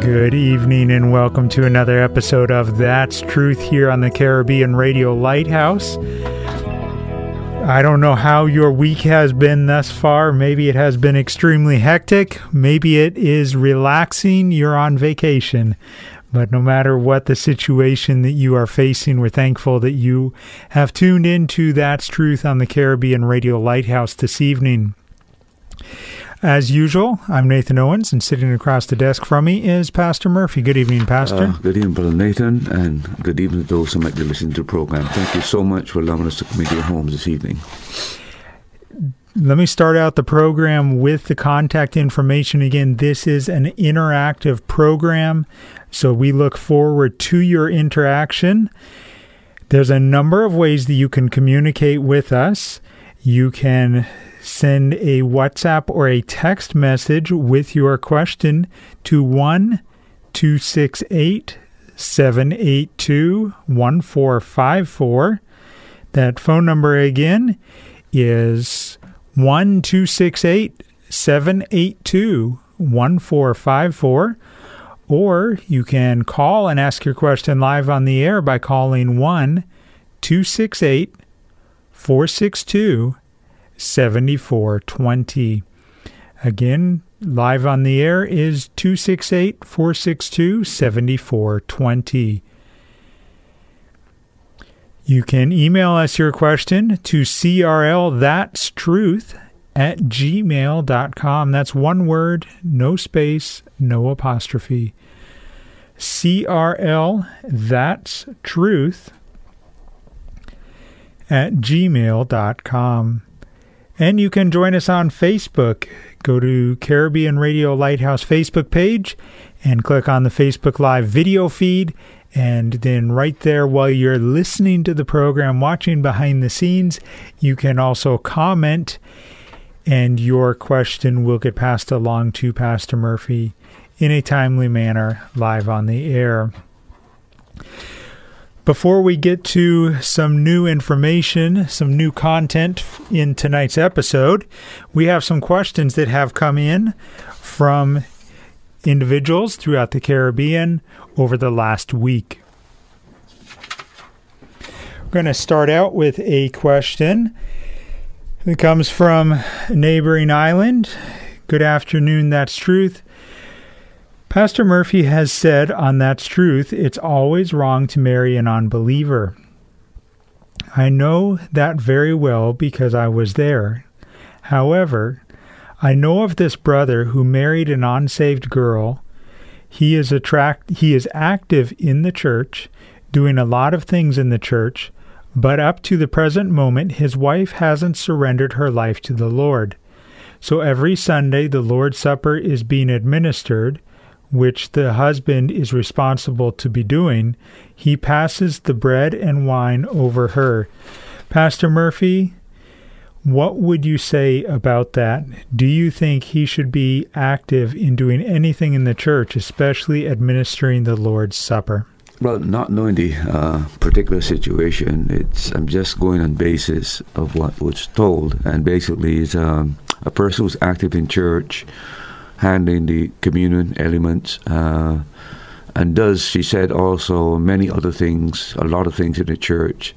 Good evening and welcome to another episode of That's Truth here on the Caribbean Radio Lighthouse. I don't know how your week has been thus far. Maybe it has been extremely hectic. Maybe it is relaxing. You're on vacation. But no matter what the situation that you are facing, we're thankful that you have tuned into That's Truth on the Caribbean Radio Lighthouse this evening. As usual, I'm Nathan Owens, and sitting across the desk from me is Pastor Murphy. Good evening, Pastor. Uh, good evening, Brother Nathan, and good evening to those who might be listening to the program. Thank you so much for allowing us to come into your homes this evening. Let me start out the program with the contact information. Again, this is an interactive program, so we look forward to your interaction. There's a number of ways that you can communicate with us. You can send a WhatsApp or a text message with your question to 1 268 782 1454. That phone number again is 1 268 782 1454. Or you can call and ask your question live on the air by calling 1 268 462 7420. Again, live on the air is 268 462 7420. You can email us your question to crl that's truth at gmail.com. That's one word, no space, no apostrophe. CRL that's truth at gmail.com. And you can join us on Facebook. Go to Caribbean Radio Lighthouse Facebook page and click on the Facebook Live video feed. And then, right there, while you're listening to the program, watching behind the scenes, you can also comment, and your question will get passed along to Pastor Murphy in a timely manner live on the air. Before we get to some new information, some new content in tonight's episode, we have some questions that have come in from individuals throughout the Caribbean over the last week. We're going to start out with a question that comes from a neighboring island. Good afternoon, that's truth. Pastor Murphy has said on That's Truth, it's always wrong to marry an unbeliever. I know that very well because I was there. However, I know of this brother who married an unsaved girl. He is attract he is active in the church, doing a lot of things in the church, but up to the present moment his wife hasn't surrendered her life to the Lord. So every Sunday the Lord's Supper is being administered which the husband is responsible to be doing, he passes the bread and wine over her. Pastor Murphy, what would you say about that? Do you think he should be active in doing anything in the church, especially administering the Lord's Supper? Well, not knowing the uh, particular situation, it's I'm just going on basis of what was told, and basically, is um, a person who's active in church handling the communion elements, uh, and does, she said, also many other things, a lot of things in the church,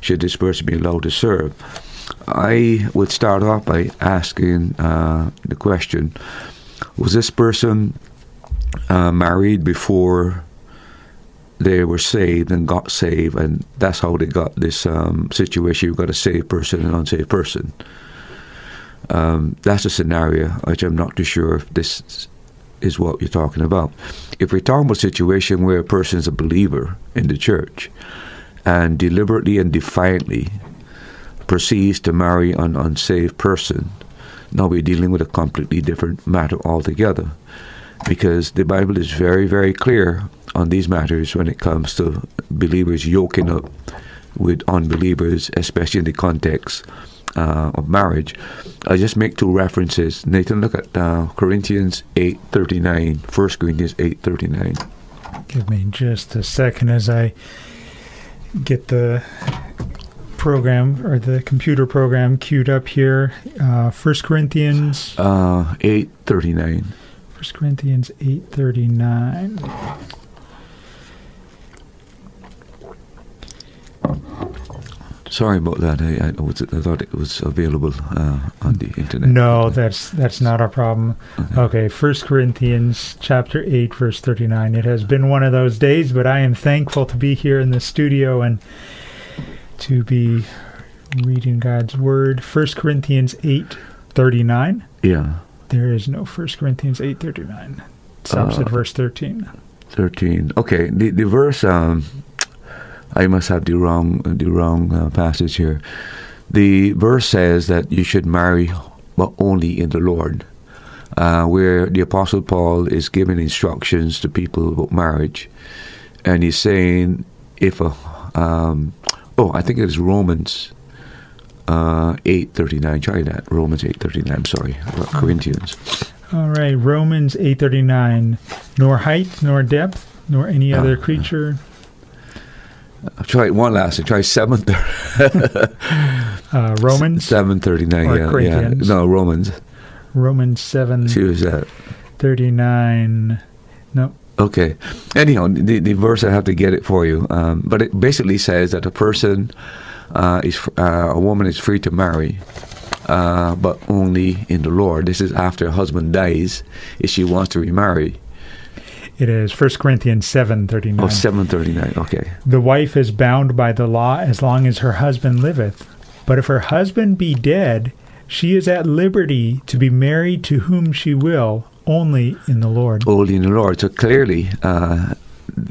should this person be allowed to serve. I would start off by asking uh, the question Was this person uh, married before they were saved and got saved, and that's how they got this um, situation. You've got a saved person and unsaved person. Um, that's a scenario which I'm not too sure if this is what you're talking about. If we're talking about a situation where a person is a believer in the church and deliberately and defiantly proceeds to marry an unsaved person, now we're dealing with a completely different matter altogether. Because the Bible is very, very clear on these matters when it comes to believers yoking up with unbelievers, especially in the context uh, of marriage. I just make two references. Nathan, look at uh, Corinthians 8.39, 1 Corinthians 8.39. Give me just a second as I get the program or the computer program queued up here. Uh, 1 Corinthians... Uh, 8.39. 1 Corinthians 8.39. Sorry about that. I, I, was, I thought it was available uh, on the internet. No, that's that's not a problem. Okay, First Corinthians chapter eight, verse thirty-nine. It has been one of those days, but I am thankful to be here in the studio and to be reading God's word. First Corinthians eight, thirty-nine. Yeah. There is no First Corinthians eight, thirty-nine. Stops uh, at verse thirteen. Thirteen. Okay. The the verse. Um, I must have the wrong the wrong uh, passage here. The verse says that you should marry, but only in the Lord. Uh, where the Apostle Paul is giving instructions to people about marriage, and he's saying if a um, oh I think it is Romans uh, eight thirty nine. Try that Romans eight thirty nine. I'm Sorry, Corinthians. All right, Romans eight thirty nine. Nor height, nor depth, nor any other uh, creature I'll try one last. I try seven. uh, Romans seven thirty nine. Yeah, yeah. No Romans. Romans seven. See who's that? Thirty nine. No. Okay. Anyhow, the, the verse I have to get it for you, um, but it basically says that a person uh, is uh, a woman is free to marry, uh, but only in the Lord. This is after her husband dies if she wants to remarry. It is 1 Corinthians 7:39. Oh, 7:39. Okay. The wife is bound by the law as long as her husband liveth. But if her husband be dead, she is at liberty to be married to whom she will, only in the Lord. Only in the Lord. So clearly, uh,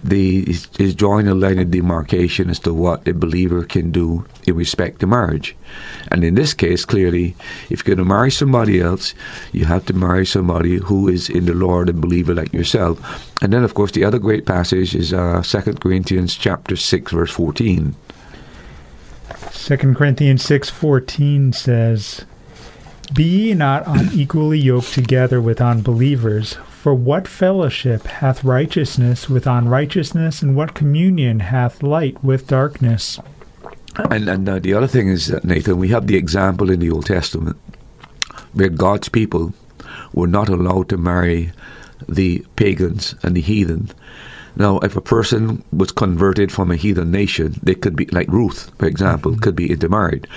the is, drawing a line of demarcation as to what a believer can do in respect to marriage. And in this case, clearly, if you're going to marry somebody else, you have to marry somebody who is in the Lord and believer like yourself. And then, of course, the other great passage is uh, 2 Corinthians chapter 6, verse 14. 2 Corinthians 6.14 says, Be ye not unequally yoked together with unbelievers, for what fellowship hath righteousness with unrighteousness, and what communion hath light with darkness? And, and uh, the other thing is, that, Nathan, we have the example in the Old Testament where God's people were not allowed to marry the pagans and the heathen. Now, if a person was converted from a heathen nation, they could be, like Ruth, for example, mm-hmm. could be intermarried.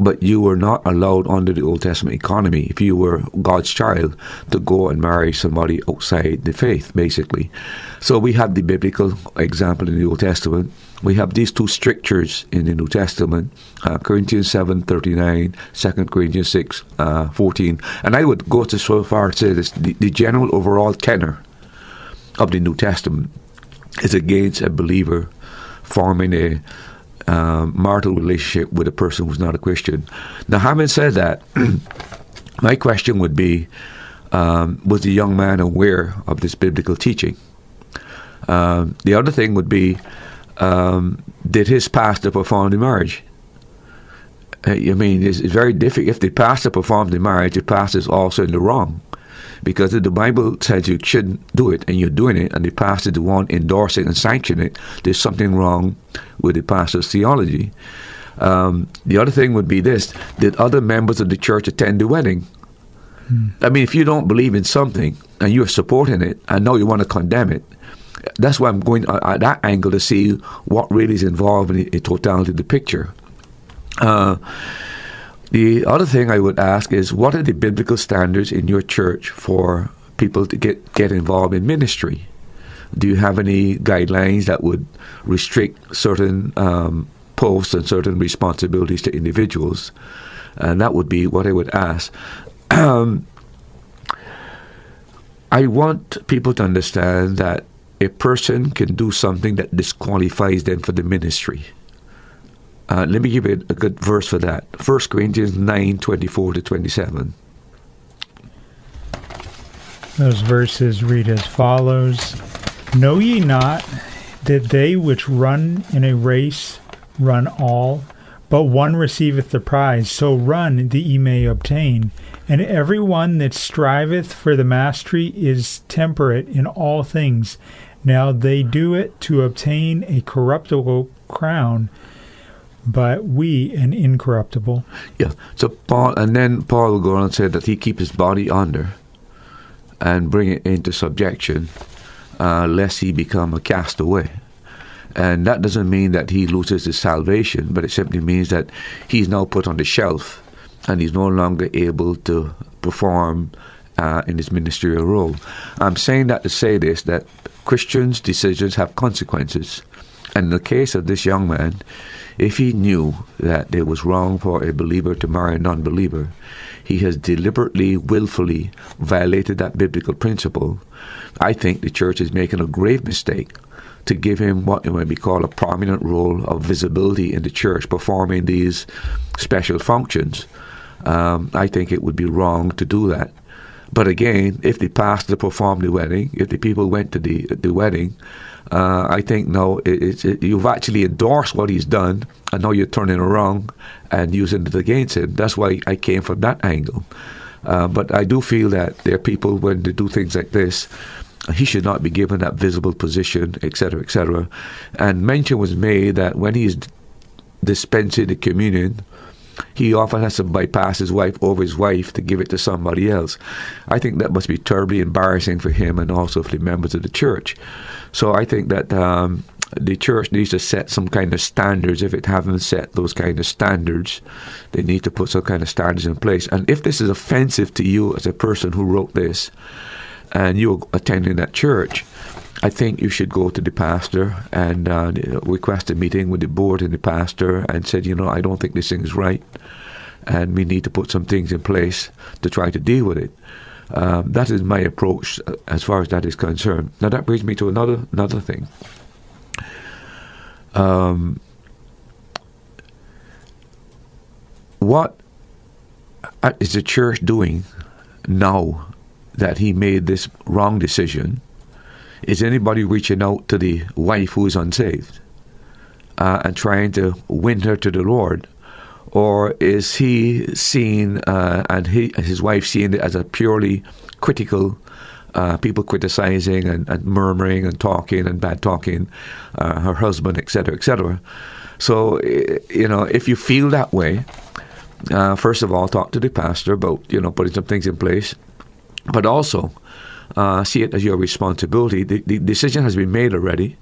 But you were not allowed under the Old Testament economy, if you were God's child, to go and marry somebody outside the faith, basically. So we have the biblical example in the Old Testament. We have these two strictures in the New Testament, uh, Corinthians 7, 39, 2 Corinthians 6, uh, 14. And I would go to so far to say this, the, the general overall tenor of the New Testament is against a believer forming a um, marital relationship with a person who's not a Christian. Now, having said that, my question would be um, was the young man aware of this biblical teaching? Um, the other thing would be um, did his pastor perform the marriage? Uh, I mean, it's, very difficult. If the pastor performed the marriage, the pastor is also in the wrong. Because if the Bible says you shouldn't do it and you're doing it, and the pastor is the one endorsing and sanctioning it, there's something wrong with the pastor's theology. Um, the other thing would be this Did other members of the church attend the wedding? Hmm. I mean, if you don't believe in something and you're supporting it, I know you want to condemn it. That's why I'm going at that angle to see what really is involved in the totality of the picture. Uh, the other thing I would ask is what are the biblical standards in your church for people to get, get involved in ministry? Do you have any guidelines that would restrict certain um, posts and certain responsibilities to individuals? And that would be what I would ask. Um, I want people to understand that a person can do something that disqualifies them for the ministry. Uh, let me give you a good verse for that. 1 Corinthians 9 24 to 27. Those verses read as follows Know ye not that they which run in a race run all, but one receiveth the prize? So run that ye may obtain. And every one that striveth for the mastery is temperate in all things. Now they do it to obtain a corruptible crown, but we an incorruptible. Yeah. So Paul, and then Paul will go on and say that he keep his body under and bring it into subjection, uh, lest he become a castaway. And that doesn't mean that he loses his salvation, but it simply means that he's now put on the shelf and he's no longer able to perform uh, in his ministerial role. I'm saying that to say this that Christians' decisions have consequences. And in the case of this young man, if he knew that it was wrong for a believer to marry a non believer, he has deliberately, willfully violated that biblical principle. I think the church is making a grave mistake to give him what might be called a prominent role of visibility in the church, performing these special functions. Um, I think it would be wrong to do that. But again, if the pastor performed the wedding, if the people went to the the wedding, uh, I think no, it, it, you've actually endorsed what he's done, and now you're turning around and using it against him. That's why I came from that angle. Uh, but I do feel that there are people when they do things like this, he should not be given that visible position, etc., etc. And mention was made that when he's dispensing the communion, he often has to bypass his wife over his wife to give it to somebody else. I think that must be terribly embarrassing for him and also for the members of the church. So I think that um, the church needs to set some kind of standards. If it haven't set those kind of standards, they need to put some kind of standards in place. And if this is offensive to you as a person who wrote this, and you're attending that church, I think you should go to the pastor and uh, request a meeting with the board and the pastor and said, you know, I don't think this thing is right, and we need to put some things in place to try to deal with it. Um, that is my approach as far as that is concerned. Now that brings me to another another thing. Um, what uh, the church doing now that he made this wrong decision? Is anybody reaching out to the wife who is unsaved uh, and trying to win her to the Lord? Or is he seeing uh, and he, his wife seeing it as a purely critical, uh, people criticizing and, and, murmuring and talking and bad talking, uh, her husband, etc., etc.? So, you know, if you feel that way, uh, first of all, talk to the pastor about, you know, putting some things in place. But also, uh, see it as your responsibility. The, the, decision has been made already.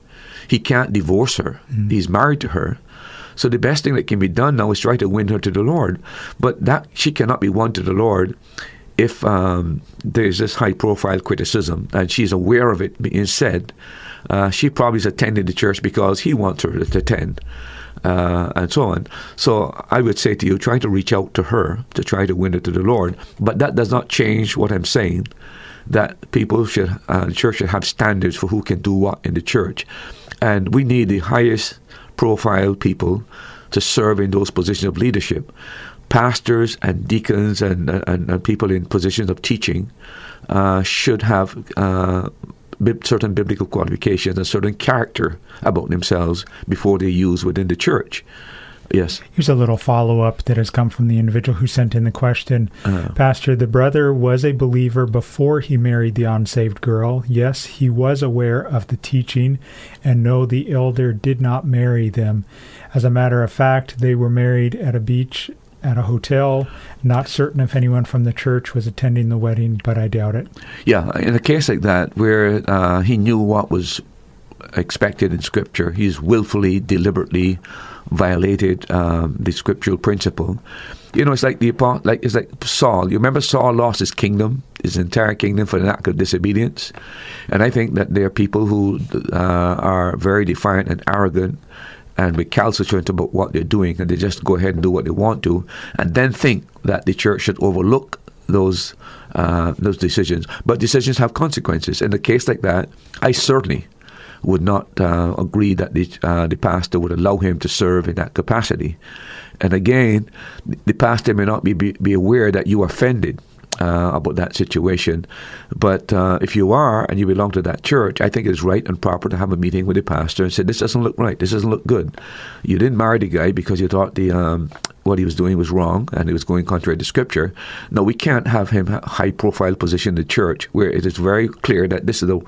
He can't divorce her. Mm. He's married to her. So the best thing that can be done now is try to win her to the Lord. But that she cannot be won to the Lord if um, there's this high profile criticism and she's aware of it being said. Uh, she probably is attending the church because he wants her to attend. Uh, and so on. So I would say to you, try to reach out to her to try to win her to the Lord. But that does not change what I'm saying that people should, uh, the church should have standards for who can do what in the church. And we need the highest profile people to serve in those positions of leadership. Pastors and deacons and, and, and people in positions of teaching uh, should have uh, certain biblical qualifications and certain character about themselves before they use within the church. Yes. Here's a little follow up that has come from the individual who sent in the question. Uh, Pastor, the brother was a believer before he married the unsaved girl. Yes, he was aware of the teaching and no, the elder did not marry them. As a matter of fact, they were married at a beach at a hotel. Not certain if anyone from the church was attending the wedding, but I doubt it. Yeah, in a case like that, where uh, he knew what was expected in Scripture. He's willfully, deliberately violated um, the scriptural principle. You know, it's like the like it's like Saul. You remember Saul lost his kingdom, his entire kingdom, for an act of disobedience. And I think that there are people who uh, are very defiant and arrogant and recalcitrant about what they're doing, and they just go ahead and do what they want to, and then think that the church should overlook those uh, those decisions. But decisions have consequences. In a case like that, I certainly would not uh, agree that the, uh, the pastor would allow him to serve in that capacity. And again, the pastor may not be, be, be aware that you are offended uh, about that situation. But uh, if you are and you belong to that church, I think it's right and proper to have a meeting with the pastor and say, "This doesn't look right. This doesn't look good. You didn't marry the guy because you thought the um, what he was doing was wrong and he was going contrary to Scripture. No, we can't have him high profile position in the church where it is very clear that this is a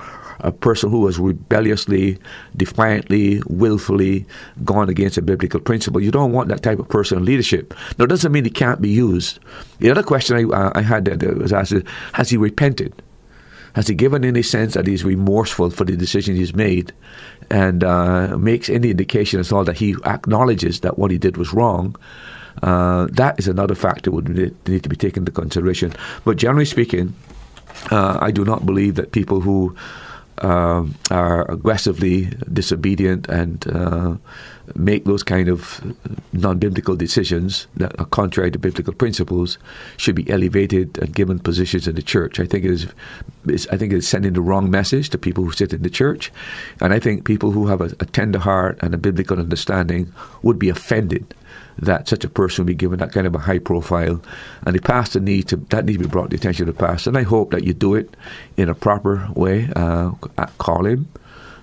a person who has rebelliously, defiantly, willfully gone against a biblical principle. You don't want that type of person in leadership. Now, it doesn't mean he can't be used. The other question I, uh, I had that was asked is, has he repented? Has he given any sense that he's remorseful for the decision he's made and uh, makes any indication at all that he acknowledges that what he did was wrong? Uh, that is another factor would need to be taken into consideration. But generally speaking, uh, I do not believe that people who uh, are aggressively disobedient and uh, make those kind of non-biblical decisions that are contrary to biblical principles should be elevated and given positions in the church. I think it is, I think it is sending the wrong message to people who sit in the church, and I think people who have a, a tender heart and a biblical understanding would be offended that such a person would be given that kind of a high profile. And the pastor needs to that needs to be brought to the attention of the pastor. And I hope that you do it in a proper way. Uh, call him.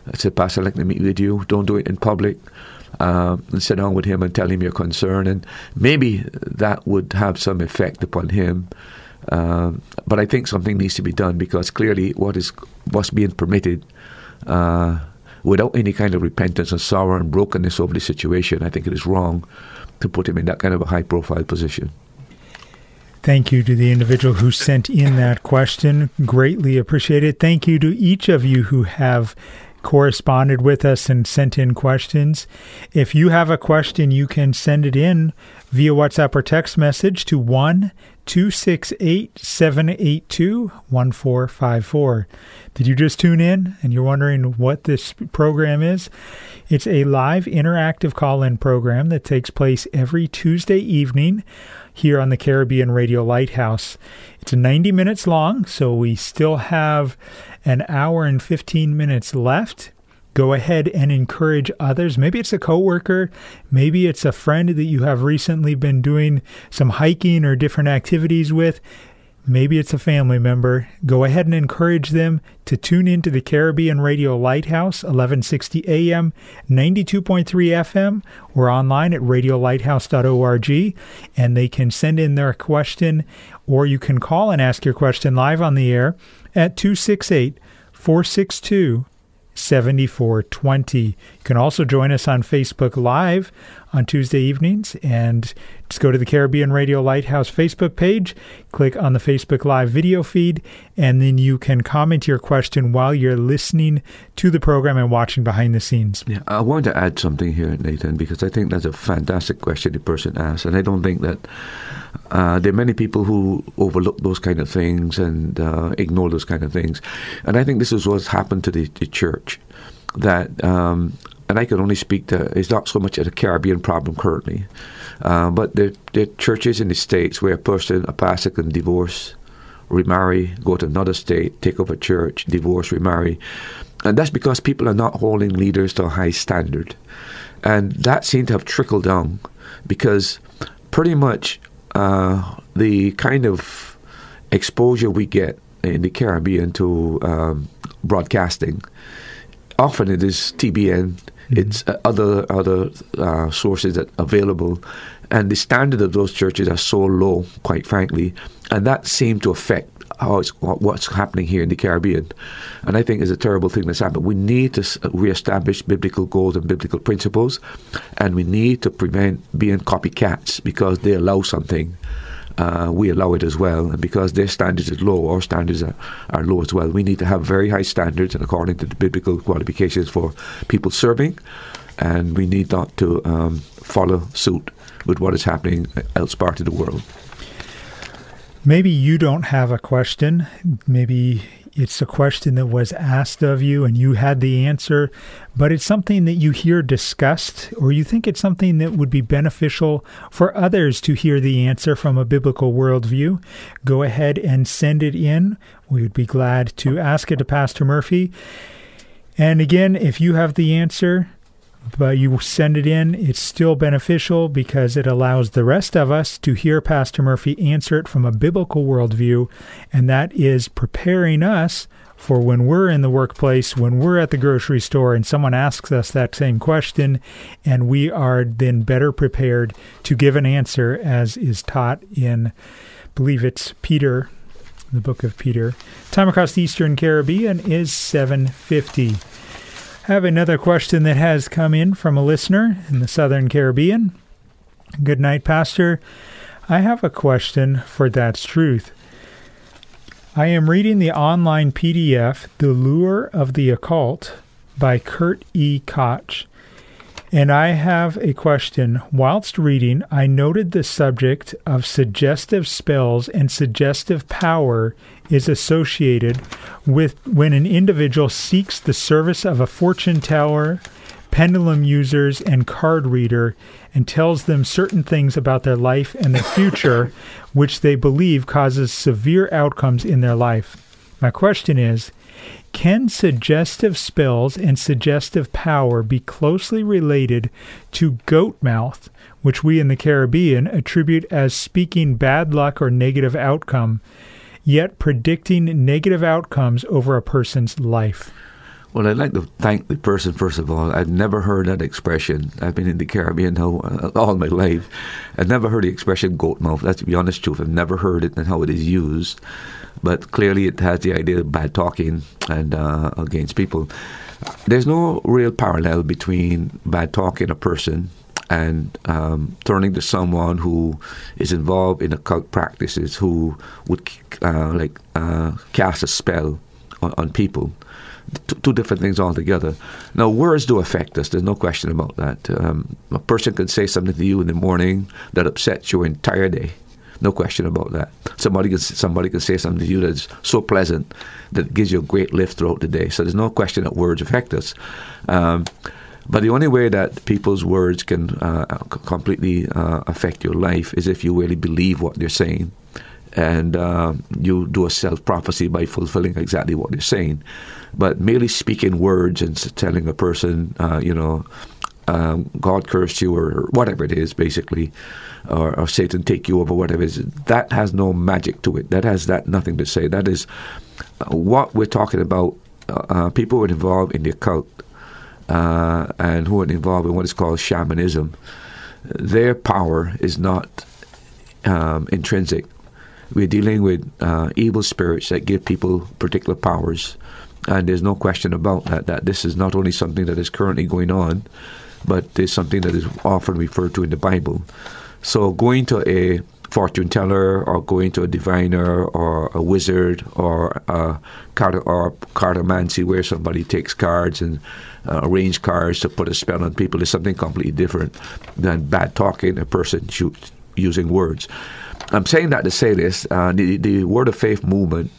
I said, Pastor, I'd like to meet with you. Don't do it in public. Uh, and sit down with him and tell him your concern, and maybe that would have some effect upon him. Uh, but I think something needs to be done because clearly, what is what's being permitted uh, without any kind of repentance and sorrow and brokenness over the situation, I think it is wrong to put him in that kind of a high profile position. Thank you to the individual who sent in that question. Greatly appreciated. Thank you to each of you who have corresponded with us and sent in questions. If you have a question, you can send it in via WhatsApp or text message to 1 268 782 1454. Did you just tune in and you're wondering what this program is? It's a live interactive call in program that takes place every Tuesday evening here on the Caribbean Radio Lighthouse. It's 90 minutes long, so we still have an hour and 15 minutes left. Go ahead and encourage others. Maybe it's a coworker, maybe it's a friend that you have recently been doing some hiking or different activities with. Maybe it's a family member. Go ahead and encourage them to tune into the Caribbean Radio Lighthouse, 1160 AM, 92.3 FM, or online at radiolighthouse.org. And they can send in their question, or you can call and ask your question live on the air at 268 462 7420. You can also join us on Facebook Live on Tuesday evenings and just go to the Caribbean Radio Lighthouse Facebook page, click on the Facebook Live video feed, and then you can comment your question while you're listening to the program and watching behind the scenes. Yeah, I want to add something here, Nathan, because I think that's a fantastic question the person asked, and I don't think that uh, there are many people who overlook those kind of things and uh, ignore those kind of things, and I think this is what's happened to the, the church. That um, and I can only speak to it's not so much a Caribbean problem currently, uh, but there are churches in the states where a person, a pastor, can divorce, remarry, go to another state, take up a church, divorce, remarry, and that's because people are not holding leaders to a high standard, and that seemed to have trickled down because pretty much uh, the kind of exposure we get in the Caribbean to um, broadcasting often it is TBN. It's uh, other other uh, sources that available, and the standard of those churches are so low, quite frankly, and that seemed to affect how it's, what's happening here in the Caribbean. And I think it's a terrible thing that's happened. We need to reestablish biblical goals and biblical principles, and we need to prevent being copycats because they allow something uh, we allow it as well. And because their standards is low, our standards are, are low as well. We need to have very high standards, and according to the biblical qualifications for people serving, and we need not to um, follow suit with what is happening else part of the world. Maybe you don't have a question. Maybe it's a question that was asked of you and you had the answer, but it's something that you hear discussed, or you think it's something that would be beneficial for others to hear the answer from a biblical worldview. Go ahead and send it in. We would be glad to ask it to Pastor Murphy. And again, if you have the answer, but you send it in, it's still beneficial because it allows the rest of us to hear Pastor Murphy answer it from a biblical worldview, and that is preparing us for when we're in the workplace, when we're at the grocery store, and someone asks us that same question, and we are then better prepared to give an answer as is taught in, I believe it's Peter, the book of Peter. Time across the Eastern Caribbean is 750 have another question that has come in from a listener in the Southern Caribbean. Good night, Pastor. I have a question for That's Truth. I am reading the online PDF, The Lure of the Occult, by Kurt E. Koch. And I have a question. Whilst reading, I noted the subject of suggestive spells and suggestive power is associated with when an individual seeks the service of a fortune teller, pendulum users, and card reader and tells them certain things about their life and their future, which they believe causes severe outcomes in their life. My question is can suggestive spells and suggestive power be closely related to goat mouth, which we in the Caribbean attribute as speaking bad luck or negative outcome, yet predicting negative outcomes over a person's life? Well, I'd like to thank the person first of all. I've never heard that expression. I've been in the Caribbean all, all my life. I've never heard the expression goat mouth. That's be honest truth. I've never heard it and how it is used but clearly it has the idea of bad talking and uh, against people. There's no real parallel between bad talking a person and um, turning to someone who is involved in occult practices, who would uh, like uh, cast a spell on, on people. T- two different things altogether. Now, words do affect us. There's no question about that. Um, a person can say something to you in the morning that upsets your entire day. No question about that. Somebody can somebody can say something to you that's so pleasant that gives you a great lift throughout the day. So there's no question that words affect us. Um, but the only way that people's words can uh, completely uh, affect your life is if you really believe what they're saying and uh, you do a self prophecy by fulfilling exactly what they're saying. But merely speaking words and telling a person, uh, you know, um, God cursed you or whatever it is, basically, or, or, Satan take you over, whatever it is, that has no magic to it. That has that nothing to say. That is uh, what we're talking about. Uh, people are involved in the occult uh, and who are involved in what is called shamanism, their power is not um, intrinsic. We're dealing with uh, evil spirits that give people particular powers. And there's no question about that, that this is not only something that is currently going on, but it's something that is often referred to in the Bible. So going to a fortune teller or going to a diviner or a wizard or a card or cartomancy where somebody takes cards and uh, arrange cars to put a spell on people is something completely different than bad talking a person shoots, using words. I'm saying that to say this: uh, the, the Word of Faith movement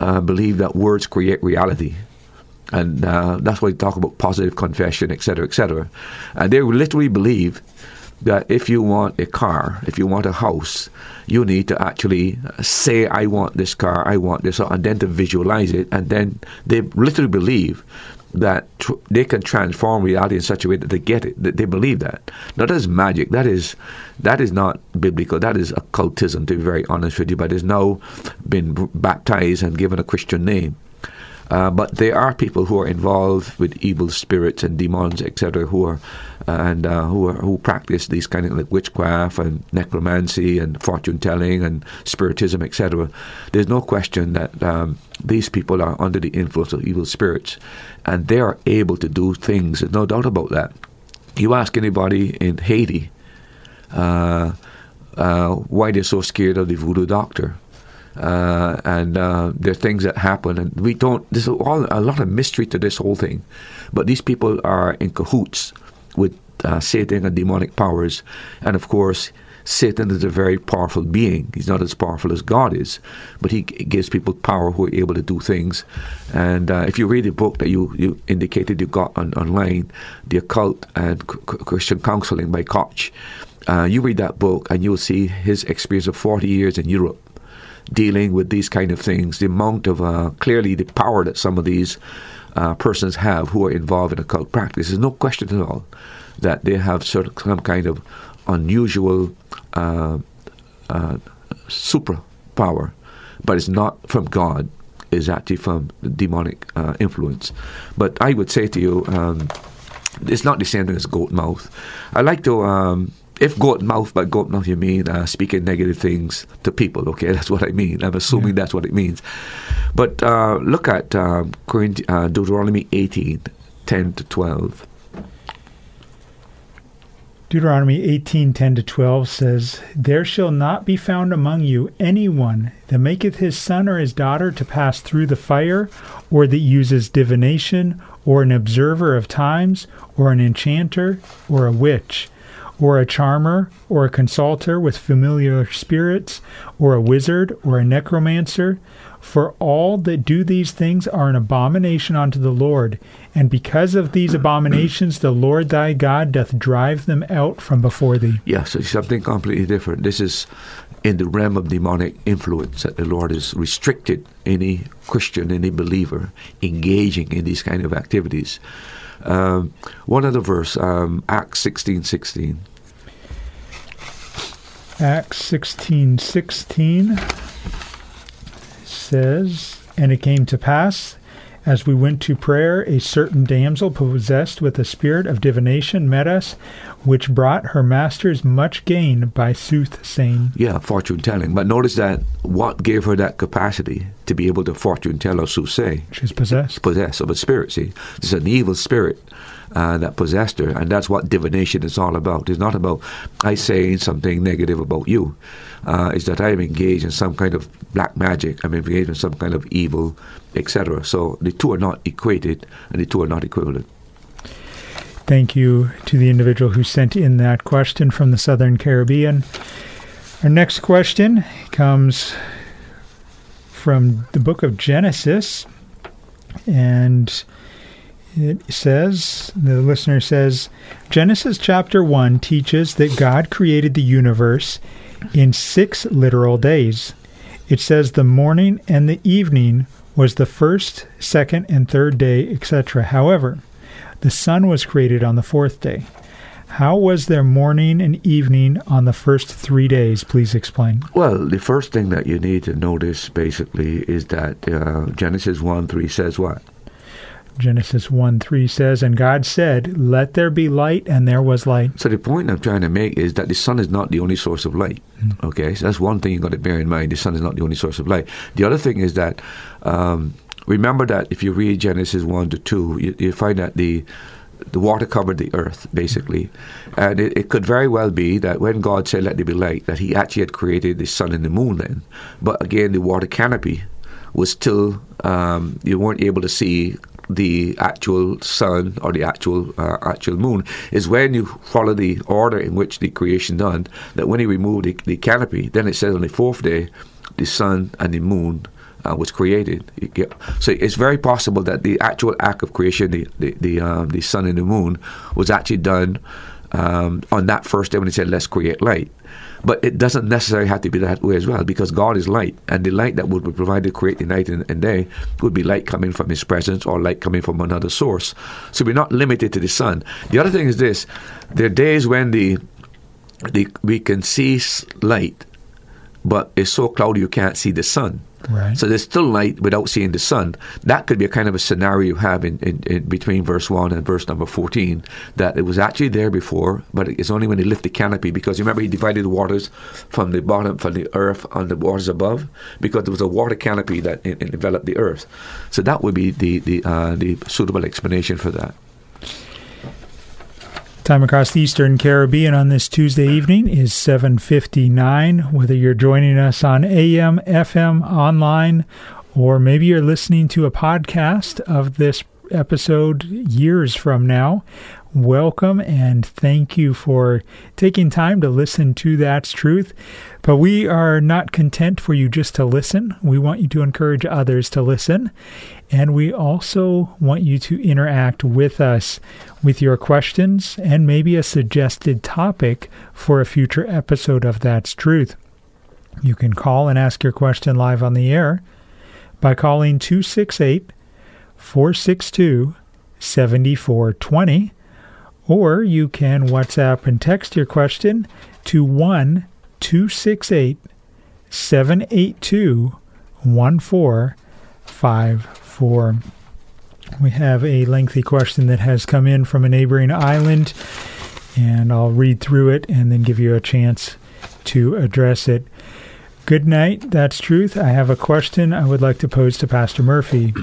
uh, believe that words create reality and uh, that's why we talk about positive confession, etc., etc. And they literally believe that if you want a car, if you want a house, you need to actually say, I want this car, I want this, and then to visualize it. And then they literally believe that tr- they can transform reality in such a way that they get it. That they believe that. Now, that is magic. That is that is not biblical. That is occultism, to be very honest with you. But it's now been baptized and given a Christian name. Uh, but there are people who are involved with evil spirits and demons, etc., who are and uh, who who practice these kind of like witchcraft and necromancy and fortune telling and spiritism, etc. There's no question that um, these people are under the influence of evil spirits, and they are able to do things. There's no doubt about that. You ask anybody in Haiti. Uh, uh, why they're so scared of the voodoo doctor. Uh, and uh, there are things that happen, and we don't. There's all a lot of mystery to this whole thing, but these people are in cahoots with uh, Satan and demonic powers, and of course, Satan is a very powerful being. He's not as powerful as God is, but he gives people power who are able to do things. And uh, if you read the book that you, you indicated you got on, online, The Occult and C- Christian Counseling by Koch, uh, you read that book and you'll see his experience of 40 years in Europe dealing with these kind of things, the amount of uh, clearly the power that some of these uh, persons have who are involved in occult practice. There's no question at all that they have of some kind of unusual uh, uh, super power, but it's not from God. It's actually from demonic uh, influence. But I would say to you, um, it's not the same thing as goat mouth. I like to. Um, if goat mouth, by goat mouth you mean uh, speaking negative things to people, okay? That's what I mean. I'm assuming yeah. that's what it means. But uh, look at um, uh, Deuteronomy 18, 10 to 12. Deuteronomy 18:10 to 12 says, "There shall not be found among you anyone that maketh his son or his daughter to pass through the fire, or that uses divination, or an observer of times, or an enchanter, or a witch, or a charmer, or a consulter with familiar spirits, or a wizard, or a necromancer, for all that do these things are an abomination unto the Lord, and because of these abominations the Lord thy God doth drive them out from before thee. Yeah, so it's something completely different. This is in the realm of demonic influence that the Lord has restricted any Christian, any believer engaging in these kind of activities. Um, one other verse, um, Acts sixteen sixteen. Acts sixteen sixteen says, And it came to pass, as we went to prayer, a certain damsel possessed with a spirit of divination met us, which brought her masters much gain by soothsaying. Yeah, fortune telling. But notice that what gave her that capacity to be able to fortune tell or soothsay? She's possessed. Possessed of a spirit, see. It's an evil spirit. Uh, that possessed her, and that's what divination is all about. It's not about I saying something negative about you uh, is that I am engaged in some kind of black magic, I'm engaged in some kind of evil, etc. So the two are not equated and the two are not equivalent. Thank you to the individual who sent in that question from the Southern Caribbean. Our next question comes from the book of Genesis, and it says, the listener says, Genesis chapter 1 teaches that God created the universe in six literal days. It says the morning and the evening was the first, second, and third day, etc. However, the sun was created on the fourth day. How was there morning and evening on the first three days? Please explain. Well, the first thing that you need to notice basically is that uh, Genesis 1 3 says what? Genesis 1 3 says, And God said, Let there be light, and there was light. So the point I'm trying to make is that the sun is not the only source of light. Mm. Okay, so that's one thing you've got to bear in mind. The sun is not the only source of light. The other thing is that um, remember that if you read Genesis 1 to 2, you, you find that the the water covered the earth, basically. And it, it, could very well be that when God said, Let there be light, that He actually had created the sun and the moon then. But again, the water canopy was still, um, you weren't able to see the actual sun or the actual uh, actual moon is when you follow the order in which the creation done. That when he removed the, the canopy, then it says on the fourth day, the sun and the moon uh, was created. So it's very possible that the actual act of creation, the the the, um, the sun and the moon, was actually done um, on that first day when he said, "Let's create light." But it doesn't necessarily have to be that way as well, because God is light, and the light that would be provided create the night and, and day would be light coming from His presence or light coming from another source. So we're not limited to the sun. The other thing is this: there are days when the, the we can see light, but it's so cloudy you can't see the sun. Right. So there's still light without seeing the sun. That could be a kind of a scenario you have in, in, in, between verse 1 and verse number 14, that it was actually there before, but it's only when he lifted the canopy, because you remember he divided the waters from the bottom, from the earth on the waters above, because there was a water canopy that enveloped the earth. So that would be the, the, uh, the suitable explanation for that. Time across the Eastern Caribbean on this Tuesday evening is 7:59. Whether you're joining us on AM, FM, online, or maybe you're listening to a podcast of this episode years from now, welcome and thank you for taking time to listen to That's Truth. But we are not content for you just to listen. We want you to encourage others to listen. And we also want you to interact with us with your questions and maybe a suggested topic for a future episode of That's Truth. You can call and ask your question live on the air by calling 268 462 7420, or you can WhatsApp and text your question to 1 268 782 1454 for. We have a lengthy question that has come in from a neighboring island, and I'll read through it and then give you a chance to address it. Good night, that's truth. I have a question I would like to pose to Pastor Murphy.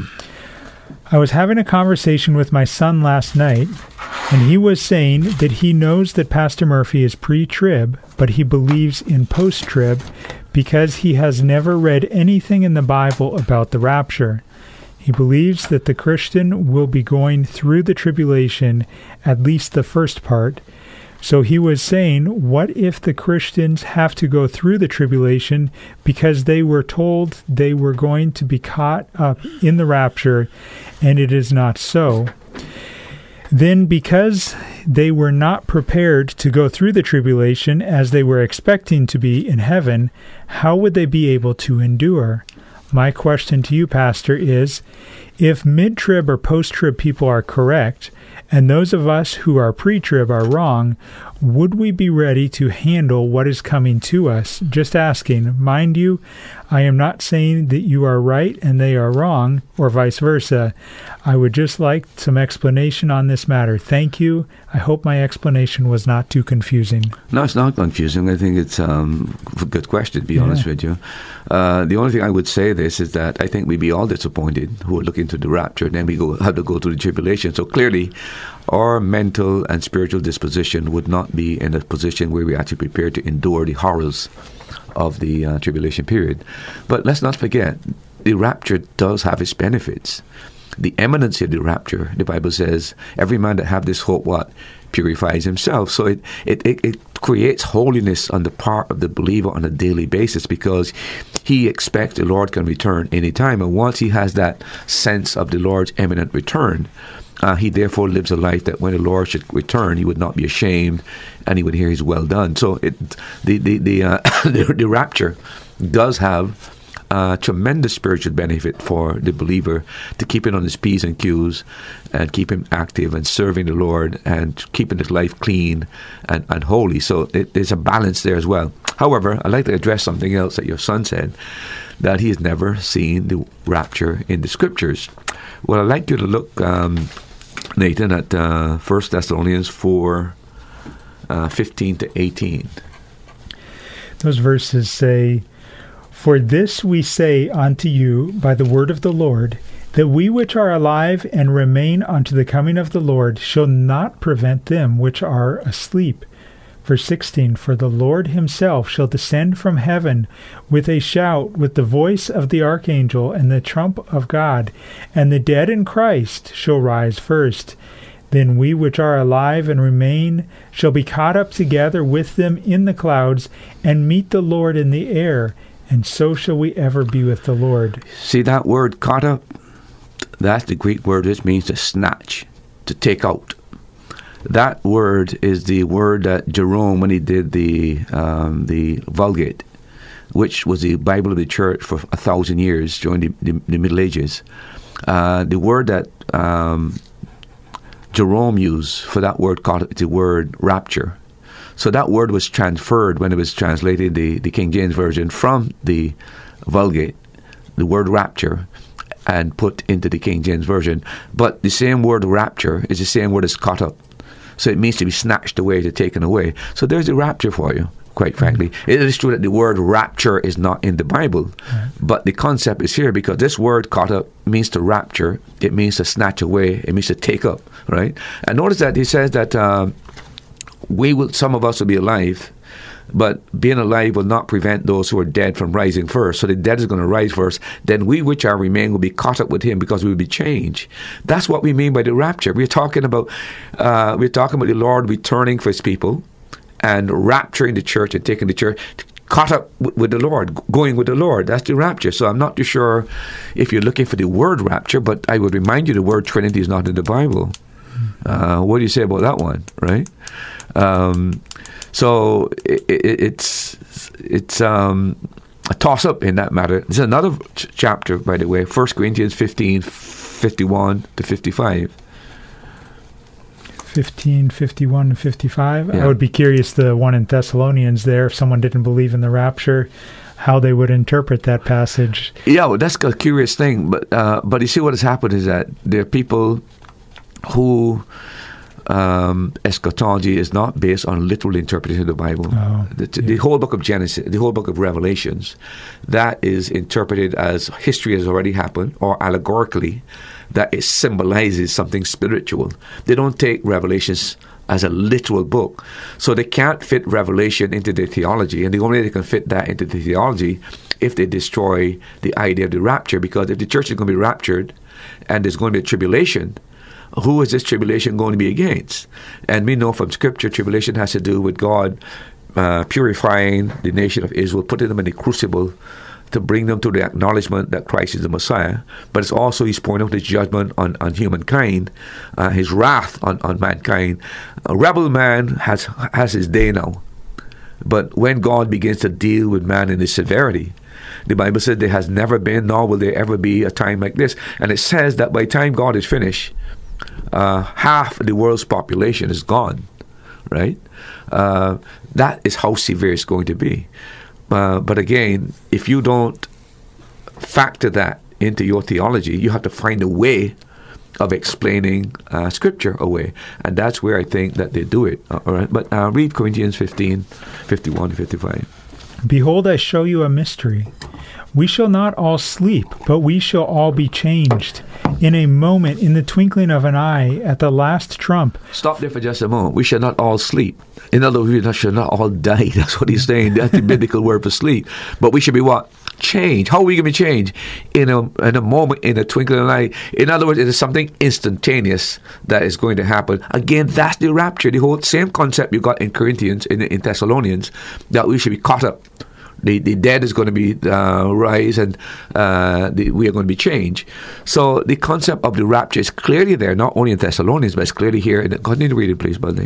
I was having a conversation with my son last night, and he was saying that he knows that Pastor Murphy is pre trib, but he believes in post trib because he has never read anything in the Bible about the rapture. He believes that the Christian will be going through the tribulation, at least the first part. So he was saying, what if the Christians have to go through the tribulation because they were told they were going to be caught up in the rapture, and it is not so? Then, because they were not prepared to go through the tribulation as they were expecting to be in heaven, how would they be able to endure? My question to you, Pastor, is if mid trib or post trib people are correct, and those of us who are pre trib are wrong, would we be ready to handle what is coming to us? Just asking. Mind you, I am not saying that you are right and they are wrong, or vice versa. I would just like some explanation on this matter. Thank you. I hope my explanation was not too confusing. No, it's not confusing. I think it's um, a good question, to be yeah. honest with you. Uh, the only thing I would say this is that I think we'd be all disappointed who are looking to the rapture, and then we go have to go through the tribulation. So clearly, our mental and spiritual disposition would not be in a position where we actually prepared to endure the horrors of the uh, tribulation period. But let's not forget, the rapture does have its benefits. The imminency of the rapture, the Bible says, every man that have this hope, what? Purifies himself. So it, it, it, it creates holiness on the part of the believer on a daily basis because he expects the Lord can return anytime. And once he has that sense of the Lord's imminent return, uh, he therefore lives a life that when the Lord should return, he would not be ashamed, and he would hear his well done. So it, the the the, uh, the, the rapture does have a tremendous spiritual benefit for the believer to keep it on his p's and q's and keep him active and serving the Lord and keeping his life clean and, and holy. So it, there's a balance there as well. However, I'd like to address something else that your son said that he has never seen the rapture in the scriptures. Well, I'd like you to look um, Nathan, at uh, 1 Thessalonians 4 uh, 15 to 18. Those verses say, For this we say unto you by the word of the Lord, that we which are alive and remain unto the coming of the Lord shall not prevent them which are asleep. Verse 16 For the Lord himself shall descend from heaven with a shout, with the voice of the archangel, and the trump of God, and the dead in Christ shall rise first. Then we which are alive and remain shall be caught up together with them in the clouds, and meet the Lord in the air, and so shall we ever be with the Lord. See that word caught up? That's the Greek word which means to snatch, to take out that word is the word that Jerome, when he did the um, the Vulgate, which was the Bible of the Church for a thousand years during the, the, the Middle Ages, uh, the word that um, Jerome used for that word the word rapture. So that word was transferred when it was translated the, the King James version from the Vulgate, the word rapture, and put into the King James version. But the same word rapture is the same word as caught up. So it means to be snatched away, to taken away. So there's the rapture for you quite frankly. It is true that the word rapture is not in the Bible, right. but the concept is here because this word caught up means to rapture, it means to snatch away, it means to take up, right? And notice that he says that um, we will. Some of us will be alive, but being alive will not prevent those who are dead from rising first. So the dead is going to rise first. Then we which are remain will be caught up with him because we will be changed. That's what we mean by the rapture. We're talking about uh, we're talking about the Lord returning for his people and rapturing the church and taking the church caught up with the Lord, going with the Lord. That's the rapture. So I'm not too sure if you're looking for the word rapture, but I would remind you the word Trinity is not in the Bible. Uh, what do you say about that one, right? Um, so it, it, it's it's um, a toss up in that matter. There's another ch- chapter, by the way, 1 Corinthians 15, 51 to 55. 15, 51, and 55. Yeah. I would be curious, the one in Thessalonians there, if someone didn't believe in the rapture, how they would interpret that passage. Yeah, well, that's a curious thing. But uh, but you see, what has happened is that there are people who um, eschatology is not based on literal interpretation of the Bible. Oh, the, the whole book of Genesis, the whole book of Revelations, that is interpreted as history has already happened or allegorically, that it symbolizes something spiritual. They don't take Revelations as a literal book. So they can't fit Revelation into their theology. And the only way they can fit that into the theology if they destroy the idea of the rapture. Because if the church is going to be raptured and there's going to be a tribulation, who is this tribulation going to be against? And we know from Scripture, tribulation has to do with God uh, purifying the nation of Israel, putting them in the crucible to bring them to the acknowledgement that Christ is the Messiah. But it's also his point of His judgment on, on humankind, uh, His wrath on, on mankind. A rebel man has has his day now. But when God begins to deal with man in his severity, the Bible said there has never been, nor will there ever be, a time like this. And it says that by the time God is finished, uh, half the world's population is gone, right? Uh, that is how severe it's going to be. Uh, but again, if you don't factor that into your theology, you have to find a way of explaining uh, Scripture away. And that's where I think that they do it. Uh, all right. But uh, read Corinthians 15, 51 55. Behold, I show you a mystery. We shall not all sleep, but we shall all be changed. In a moment, in the twinkling of an eye, at the last trump. Stop there for just a moment. We shall not all sleep. In other words, we shall not all die. That's what he's saying. That's the biblical word for sleep. But we should be what? Change. How are we going to be changed? In a, in a moment, in a twinkling of an eye. In other words, it is something instantaneous that is going to happen. Again, that's the rapture. The whole same concept you got in Corinthians, in, in Thessalonians, that we should be caught up the, the dead is going to be uh, rise and uh, the, we are going to be changed. So the concept of the rapture is clearly there, not only in Thessalonians, but it's clearly here. And continue to read it, please, Brother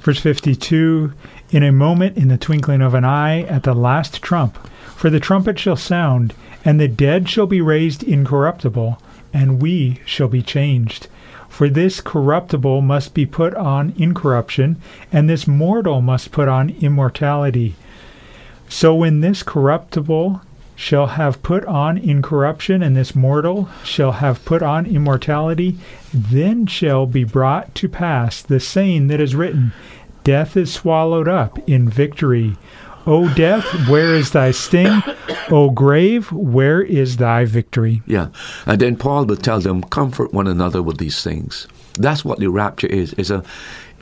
Verse 52 In a moment, in the twinkling of an eye, at the last trump, for the trumpet shall sound, and the dead shall be raised incorruptible, and we shall be changed. For this corruptible must be put on incorruption, and this mortal must put on immortality. So when this corruptible shall have put on incorruption, and this mortal shall have put on immortality, then shall be brought to pass the saying that is written Death is swallowed up in victory. O death, where is thy sting? O grave, where is thy victory? Yeah. And then Paul would tell them, comfort one another with these things. That's what the rapture is. Is a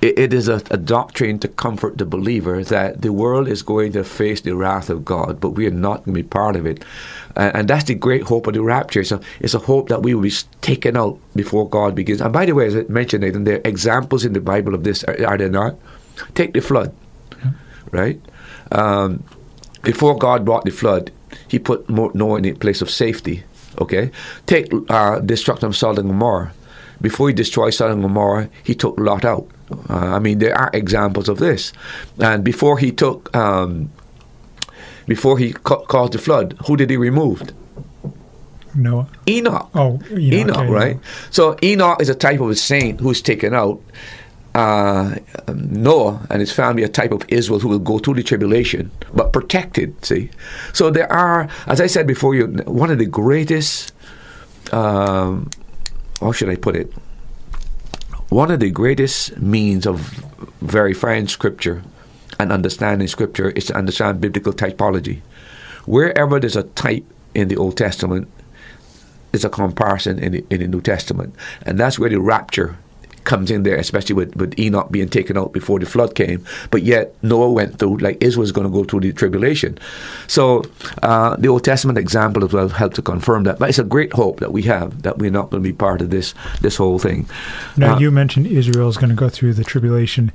it, it is a, a, doctrine to comfort the believer that the world is going to face the wrath of God, but we are not going to be part of it. Uh, and that's the great hope of the rapture. So it's a hope that we will be taken out before God begins. And by the way, as I mentioned, Nathan, there are examples in the Bible of this, are, are there not? Take the flood, yeah. right? Um, before God brought the flood, He put Noah in a place of safety. Okay, take uh, destruction of Sodom and Gomorrah. Before He destroyed Sodom and Gomorrah, He took Lot out. Uh, I mean, there are examples of this. And before he took, um, before he ca- caused the flood, who did he remove? Noah. Enoch. Oh, Enoch, Enoch okay, right? So Enoch is a type of a saint who's taken out. Uh, Noah and his family a type of Israel who will go through the tribulation, but protected. See, so there are, as I said before, you one of the greatest. Um, how should I put it? one of the greatest means of verifying scripture and understanding scripture is to understand biblical typology. Wherever there's a type in the Old Testament, there's a comparison in the, in the New Testament. And that's where the rapture comes in there, especially with, with Enoch being taken out before the flood came. But yet Noah went through, like Israel's going to go through the tribulation. So uh, the Old Testament example as well helped to confirm that. But it's a great hope that we have that we're not going to be part of this this whole thing. Now, Uh, you mentioned Israel is going to go through the tribulation.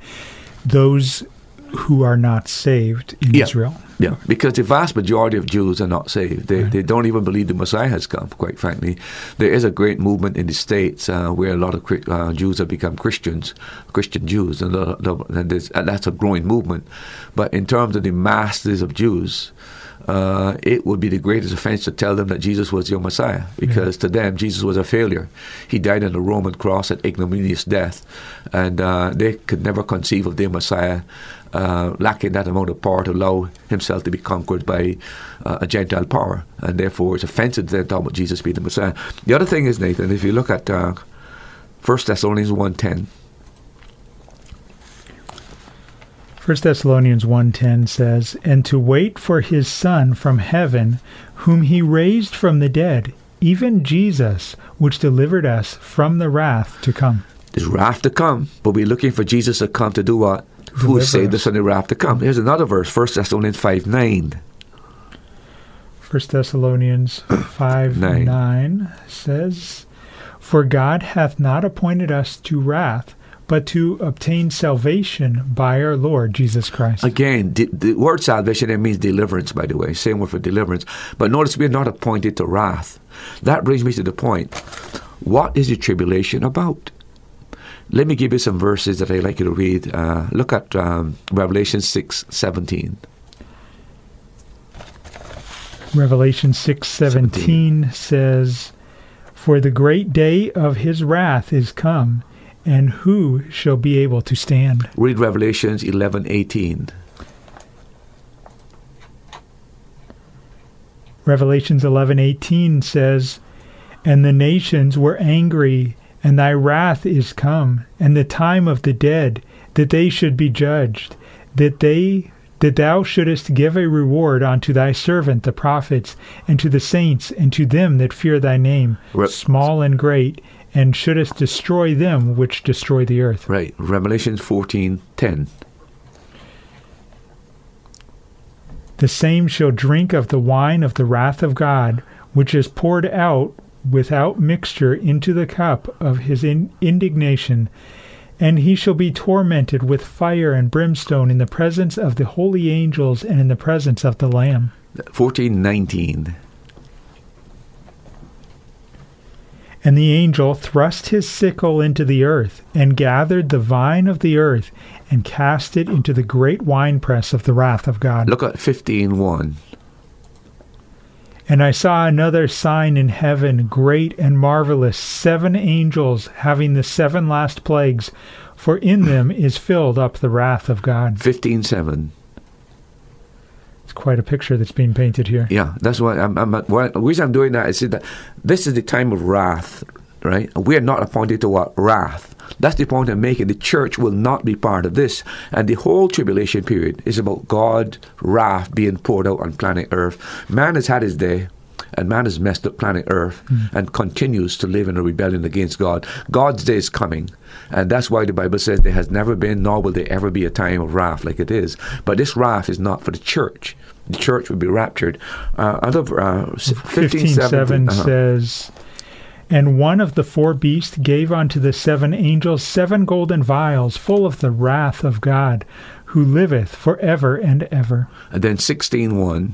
Those who are not saved in Yeah. Israel. Yeah, because the vast majority of Jews are not saved. They, they don't even believe the Messiah has come, quite frankly. There is a great movement in the States uh, where a lot of uh, Jews have become Christians, Christian Jews, and, uh, and, there's- and that's a growing movement. But in terms of the masses of Jews, uh, it would be the greatest offense to tell them that Jesus was your Messiah, because to them, Jesus was a failure. He died on the Roman cross at ignominious death, and uh, they could never conceive of their Messiah uh, lacking that amount of power to allow himself to be conquered by uh, a Gentile power, and therefore it's offensive to them talk about Jesus being the Messiah. The other thing is, Nathan, if you look at uh, 1 Thessalonians 1.10, 1 Thessalonians 1:10 says, "And to wait for his son from heaven, whom he raised from the dead, even Jesus, which delivered us from the wrath to come." there's wrath to come, but we're looking for Jesus to come to do what? Who saved us. from the wrath to come. Here's another verse, 1 Thessalonians 5 9. 1 Thessalonians 5 Nine. 9 says, For God hath not appointed us to wrath, but to obtain salvation by our Lord Jesus Christ. Again, the, the word salvation it means deliverance, by the way, same word for deliverance. But notice we're not appointed to wrath. That brings me to the point. What is the tribulation about? Let me give you some verses that I'd like you to read. Uh, look at um, Revelation six seventeen. Revelation 6:17 says, For the great day of his wrath is come, and who shall be able to stand? Read Revelations eleven eighteen. Revelations 11:18 says, And the nations were angry, and thy wrath is come, and the time of the dead, that they should be judged, that they that thou shouldest give a reward unto thy servant the prophets, and to the saints, and to them that fear thy name, Re- small and great, and shouldest destroy them which destroy the earth. Right. Revelation 14:10. The same shall drink of the wine of the wrath of God, which is poured out without mixture into the cup of his in- indignation, and he shall be tormented with fire and brimstone in the presence of the holy angels and in the presence of the Lamb. 14:19 And the angel thrust his sickle into the earth, and gathered the vine of the earth, and cast it into the great winepress of the wrath of God. Look at fifteen one. And I saw another sign in heaven, great and marvelous, seven angels having the seven last plagues, for in them is filled up the wrath of God. Fifteen seven. It's quite a picture that's being painted here. Yeah, that's why I'm. I'm what, the reason I'm doing that is that this is the time of wrath, right? We are not appointed to what wrath. That's the point I'm making. The church will not be part of this, and the whole tribulation period is about God wrath being poured out on planet Earth. Man has had his day. And man has messed up planet Earth and continues to live in a rebellion against God. God's day is coming. And that's why the Bible says there has never been, nor will there ever be a time of wrath like it is. But this wrath is not for the church. The church would be raptured. Uh, uh, 15, 15:7 17, uh-huh. says, And one of the four beasts gave unto the seven angels seven golden vials full of the wrath of God, who liveth for ever and ever. And then 16.1.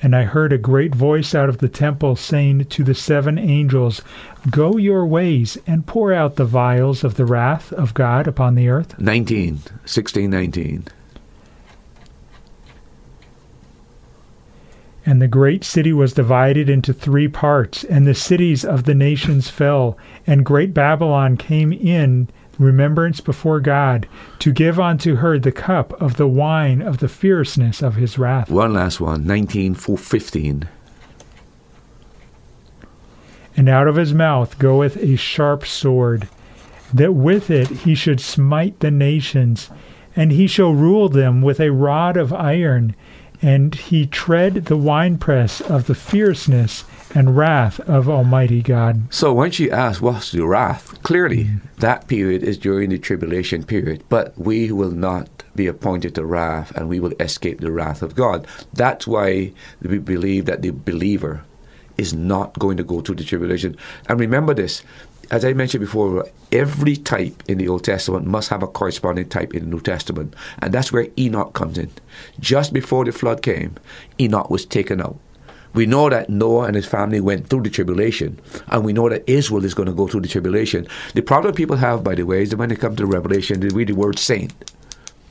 And I heard a great voice out of the temple saying to the seven angels, Go your ways, and pour out the vials of the wrath of God upon the earth. 19. 16, 19. And the great city was divided into three parts, and the cities of the nations fell, and great Babylon came in remembrance before God, to give unto her the cup of the wine of the fierceness of his wrath. One last one. 19, 15. And out of his mouth goeth a sharp sword, that with it he should smite the nations, and he shall rule them with a rod of iron, and he tread the winepress of the fierceness and wrath of Almighty God. So when she asked, What's the wrath? Clearly, that period is during the tribulation period, but we will not be appointed to wrath and we will escape the wrath of God. That's why we believe that the believer is not going to go through the tribulation. And remember this as I mentioned before, every type in the Old Testament must have a corresponding type in the New Testament. And that's where Enoch comes in. Just before the flood came, Enoch was taken out. We know that Noah and his family went through the tribulation, and we know that Israel is going to go through the tribulation. The problem people have, by the way, is that when they come to Revelation, they read the word saint.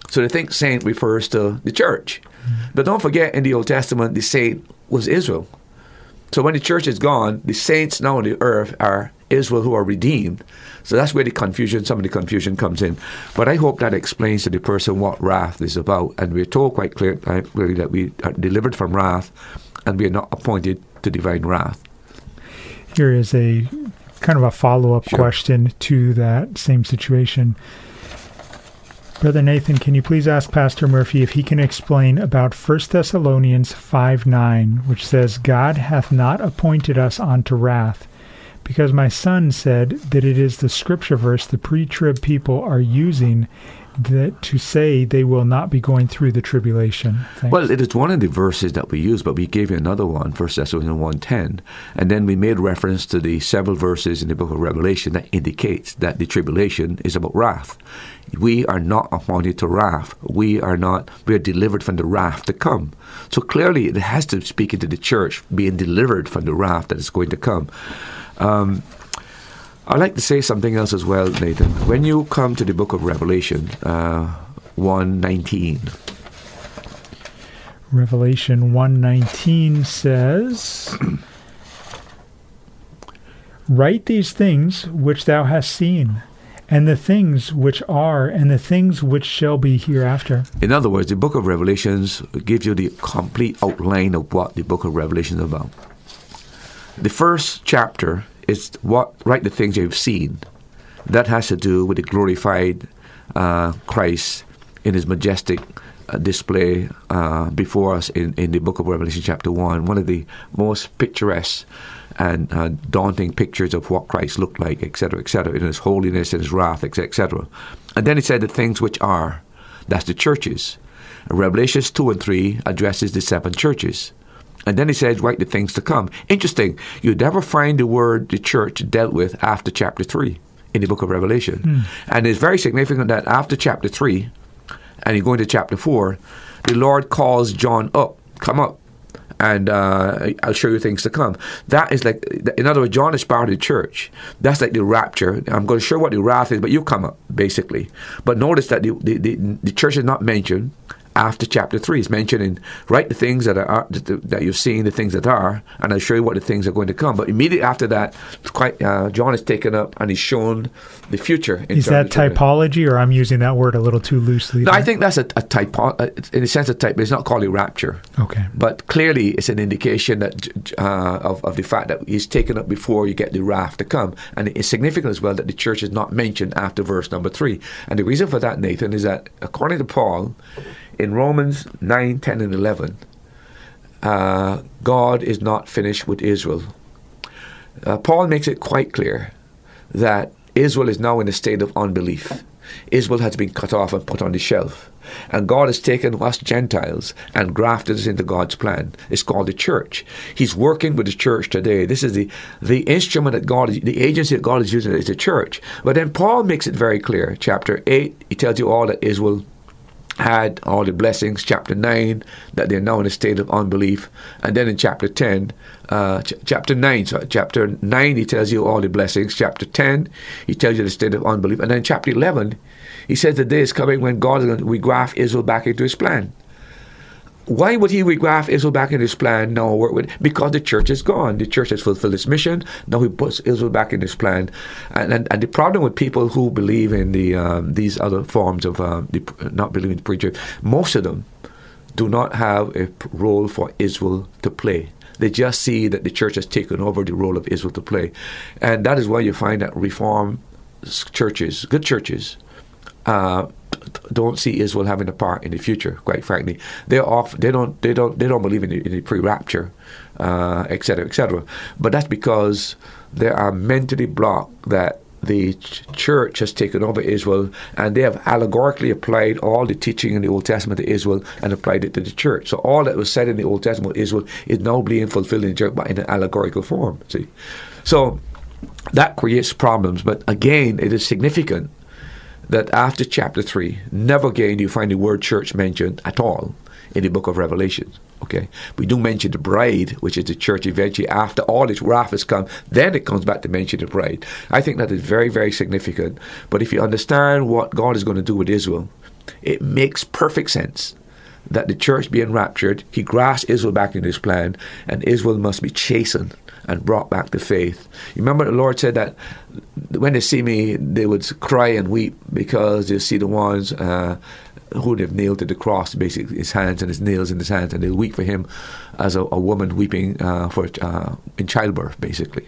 So they think saint refers to the church. But don't forget, in the Old Testament, the saint was Israel. So when the church is gone, the saints now on the earth are Israel who are redeemed. So that's where the confusion, some of the confusion comes in. But I hope that explains to the person what wrath is about. And we're told quite uh, clearly that we are delivered from wrath and we are not appointed to divine wrath. Here is a kind of a follow up sure. question to that same situation. Brother Nathan, can you please ask Pastor Murphy if he can explain about 1 Thessalonians 5 9, which says, God hath not appointed us unto wrath, because my son said that it is the scripture verse the pre trib people are using that to say they will not be going through the tribulation. Thanks. Well, it is one of the verses that we use, but we gave you another one, First Thessalonians one ten, and then we made reference to the several verses in the book of Revelation that indicates that the tribulation is about wrath. We are not appointed to wrath. We are not. We are delivered from the wrath to come. So clearly, it has to speak into the church being delivered from the wrath that is going to come. Um, I'd like to say something else as well, Nathan. When you come to the book of Revelation, uh, 119. Revelation 119 says, Write these things which thou hast seen, and the things which are, and the things which shall be hereafter. In other words, the book of Revelations gives you the complete outline of what the book of Revelation is about. The first chapter is what write the things you've seen. That has to do with the glorified uh, Christ in his majestic uh, display uh, before us in, in the book of Revelation, chapter 1. One of the most picturesque and uh, daunting pictures of what Christ looked like, etc., etc., in his holiness and his wrath, etc. And then he said the things which are. That's the churches. Revelations 2 and 3 addresses the seven churches. And then he says, write the things to come. Interesting. You never find the word the church dealt with after chapter 3 in the book of Revelation. Mm. And it's very significant that after chapter 3, and you go into chapter 4, the Lord calls John up, come up, and uh, I'll show you things to come. That is like, in other words, John is part of the church. That's like the rapture. I'm going to show what the wrath is, but you come up, basically. But notice that the, the, the, the church is not mentioned after chapter 3. He's mentioning, write the things that are that you've seen, the things that are, and I'll show you what the things are going to come. But immediately after that, quite, uh, John is taken up and he's shown the future. Is that typology, or I'm using that word a little too loosely? No, I think that's a, a type, uh, in a sense, a type, but it's not called a rapture. Okay. But clearly, it's an indication that uh, of, of the fact that he's taken up before you get the wrath to come. And it's significant as well that the church is not mentioned after verse number 3. And the reason for that, Nathan, is that according to Paul, in Romans 9, 10, and 11, uh, God is not finished with Israel. Uh, Paul makes it quite clear that Israel is now in a state of unbelief. Israel has been cut off and put on the shelf. And God has taken us Gentiles and grafted us into God's plan. It's called the church. He's working with the church today. This is the, the instrument that God the agency that God is using is the church. But then Paul makes it very clear. Chapter 8, he tells you all that Israel had all the blessings. Chapter 9, that they're now in a state of unbelief. And then in chapter 10, uh, ch- chapter 9, sorry, chapter 9, he tells you all the blessings. Chapter 10, he tells you the state of unbelief. And then chapter 11, he says the day is coming when God is going to regraft Israel back into his plan. Why would he regraft Israel back in his plan now? Because the church is gone. The church has fulfilled its mission. Now he puts Israel back in his plan. And, and, and the problem with people who believe in the um, these other forms of uh, the, not believing the preacher, most of them do not have a role for Israel to play. They just see that the church has taken over the role of Israel to play. And that is why you find that reform churches, good churches, uh, don't see Israel having a part in the future. Quite frankly, they're off. They don't. They don't. They don't believe in the, the pre-rapture, uh, et cetera, et. But that's because they are mentally blocked that the ch- church has taken over Israel and they have allegorically applied all the teaching in the Old Testament to Israel and applied it to the church. So all that was said in the Old Testament Israel is now being fulfilled in the church, but in an allegorical form. See, so that creates problems. But again, it is significant that after chapter three, never again do you find the word church mentioned at all in the book of Revelation. Okay, we do mention the bride, which is the church eventually after all its wrath has come. Then it comes back to mention the bride. I think that is very, very significant. But if you understand what God is going to do with Israel, it makes perfect sense that the church being raptured, He grasps Israel back in His plan, and Israel must be chastened and brought back the faith. You remember the Lord said that when they see me, they would cry and weep because they see the ones uh, who they've nailed to the cross, basically his hands and his nails in his hands, and they'll weep for him as a, a woman weeping uh, for uh, in childbirth, basically.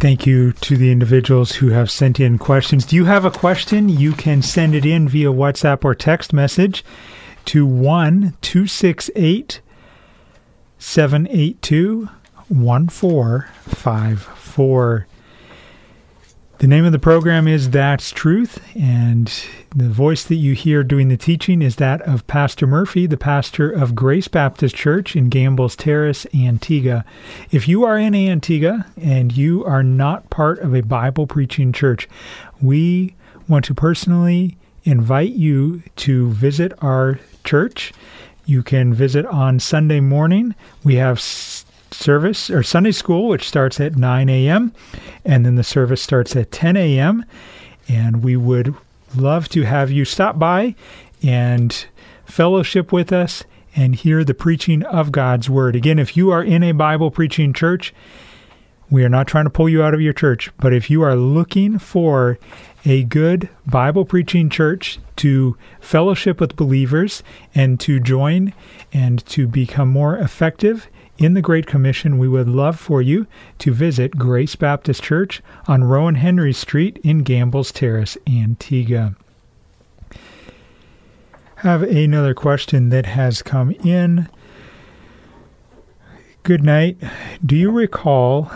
Thank you to the individuals who have sent in questions. Do you have a question? You can send it in via WhatsApp or text message to 1 268 782 1454. The name of the program is That's Truth, and the voice that you hear doing the teaching is that of Pastor Murphy, the pastor of Grace Baptist Church in Gambles Terrace, Antigua. If you are in Antigua and you are not part of a Bible preaching church, we want to personally invite you to visit our church. You can visit on Sunday morning. We have service or Sunday school, which starts at 9 a.m., and then the service starts at 10 a.m. And we would love to have you stop by and fellowship with us and hear the preaching of God's Word. Again, if you are in a Bible preaching church, we are not trying to pull you out of your church, but if you are looking for a good Bible preaching church to fellowship with believers and to join and to become more effective in the Great Commission, we would love for you to visit Grace Baptist Church on Rowan Henry Street in Gambles Terrace, Antigua. Have another question that has come in. Good night. Do you recall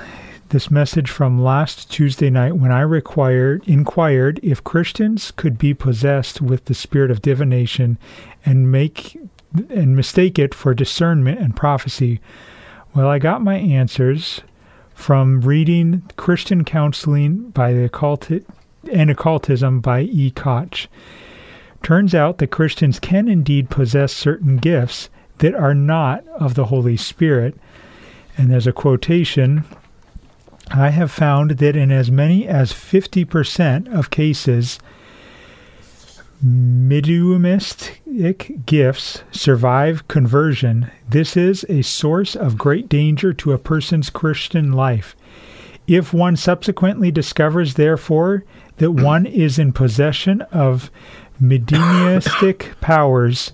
this message from last Tuesday night when I required inquired if Christians could be possessed with the spirit of divination and make and mistake it for discernment and prophecy? Well, I got my answers from reading Christian Counseling by the Occult and Occultism by E. Koch. Turns out that Christians can indeed possess certain gifts that are not of the Holy Spirit. And there's a quotation I have found that in as many as 50% of cases, mediumistic gifts survive conversion, this is a source of great danger to a person's Christian life. If one subsequently discovers, therefore, that one is in possession of mediumistic powers,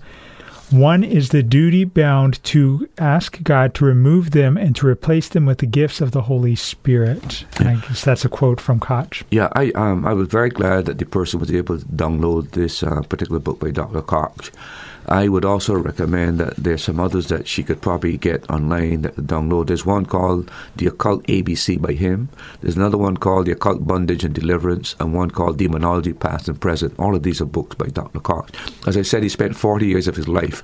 one is the duty bound to ask God to remove them and to replace them with the gifts of the Holy Spirit. I guess that's a quote from Koch. Yeah, I um, I was very glad that the person was able to download this uh, particular book by Dr. Koch. I would also recommend that there's some others that she could probably get online that download. There's one called The Occult ABC by him. There's another one called The Occult Bondage and Deliverance, and one called Demonology Past and Present. All of these are books by Dr. Koch. As I said, he spent 40 years of his life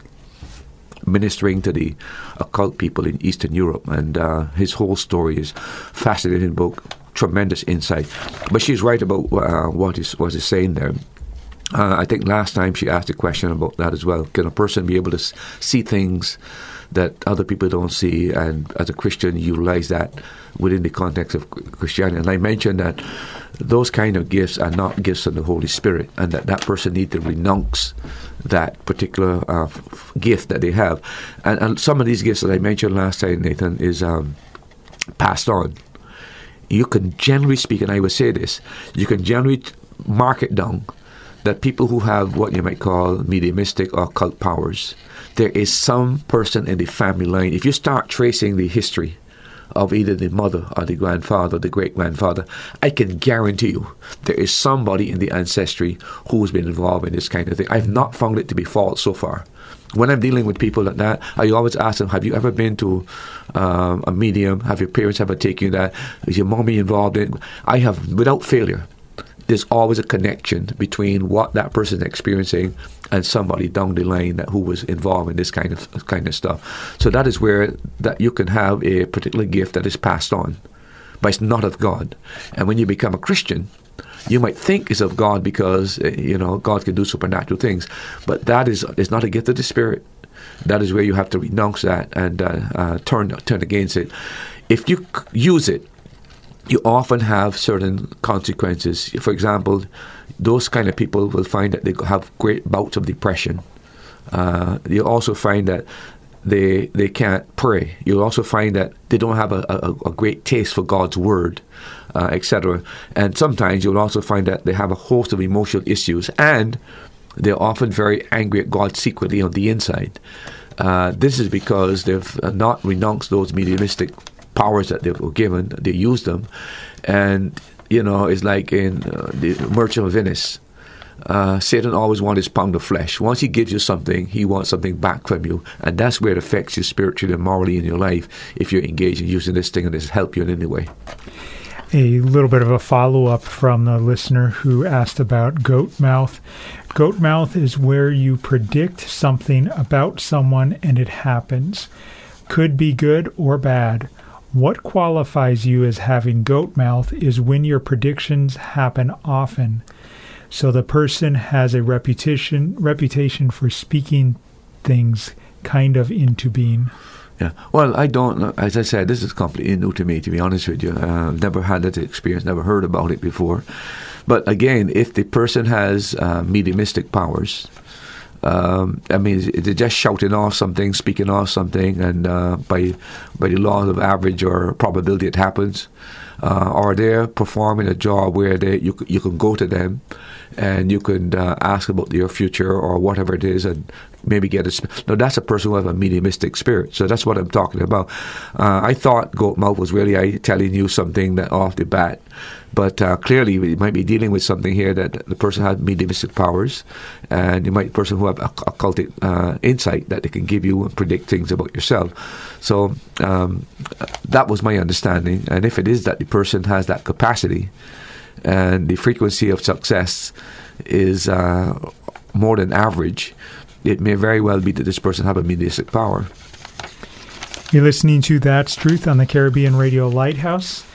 ministering to the occult people in Eastern Europe, and uh, his whole story is fascinating book, tremendous insight. But she's right about uh, what is what is saying there. Uh, I think last time she asked a question about that as well. Can a person be able to see things that other people don't see, and as a Christian, utilize that within the context of Christianity? And I mentioned that those kind of gifts are not gifts of the Holy Spirit, and that that person needs to renounce that particular uh, gift that they have. And, and, some of these gifts that I mentioned last time, Nathan, is um, passed on. You can generally speak, and I would say this, you can generally mark it down that people who have what you might call mediumistic or occult powers, there is some person in the family line. If you start tracing the history of either the mother or the grandfather, the great grandfather, I can guarantee you there is somebody in the ancestry who's been involved in this kind of thing. I've not found it to be false so far. When I'm dealing with people like that, I always ask them, Have you ever been to um, a medium? Have your parents ever taken you that? Is your mommy involved in? I have, without failure, there's always a connection between what that person is experiencing and somebody down the line that who was involved in this kind of kind of stuff. So that is where that you can have a particular gift that is passed on, but it's not of God. And when you become a Christian, you might think it's of God because eh, you know God can do supernatural things, but that is is not a gift of the Spirit. That is where you have to renounce that and uh, uh, turn turn against it. If you use it you often have certain consequences. For example, those kind of people will find that they have great bouts of depression. Uh, you also find that they they can't pray. You'll also find that they don't have a, a, a great taste for God's word, uh, etc. And sometimes you'll also find that they have a host of emotional issues, and they're often very angry at God secretly on the inside. Uh, this is because they've not renounced those mediumistic powers that they were given, they used them. And, you know, it's like in uh, the Merchant of Venice. Uh, Satan always wants his pound of flesh. Once he gives you something, he wants something back from you. And that's where it affects you spiritually and morally in your life if you're engaged in using this thing and this help you in any way. A little bit of a follow up from the listener who asked about goat mouth. Goat mouth is where you predict something about someone and it happens. Could be good or bad. What qualifies you as having goat mouth is when your predictions happen often. So the person has a reputation reputation for speaking things kind of into being. Yeah. Well, I don't. As I said, this is completely new to me. To be honest with you, uh, never had that experience. Never heard about it before. But again, if the person has uh, mediumistic powers, um, I mean, they're just shouting off something, speaking off something, and uh, by by the laws of average or probability, it happens. Uh, or they're performing a job where they you you can go to them and you can uh, ask about your future or whatever it is, and maybe get a. No, that's a person who has a mediumistic spirit. So that's what I'm talking about. Uh, I thought goat mouth was really I telling you something that off the bat, but uh, clearly we might be dealing with something here that the person has mediumistic powers, and you might person who have occultic uh, insight that they can give you and predict things about yourself. So um, that was my understanding, and if it is that the person has that capacity and the frequency of success is uh, more than average, it may very well be that this person have a mediumistic power. You're listening to That's Truth on the Caribbean Radio Lighthouse.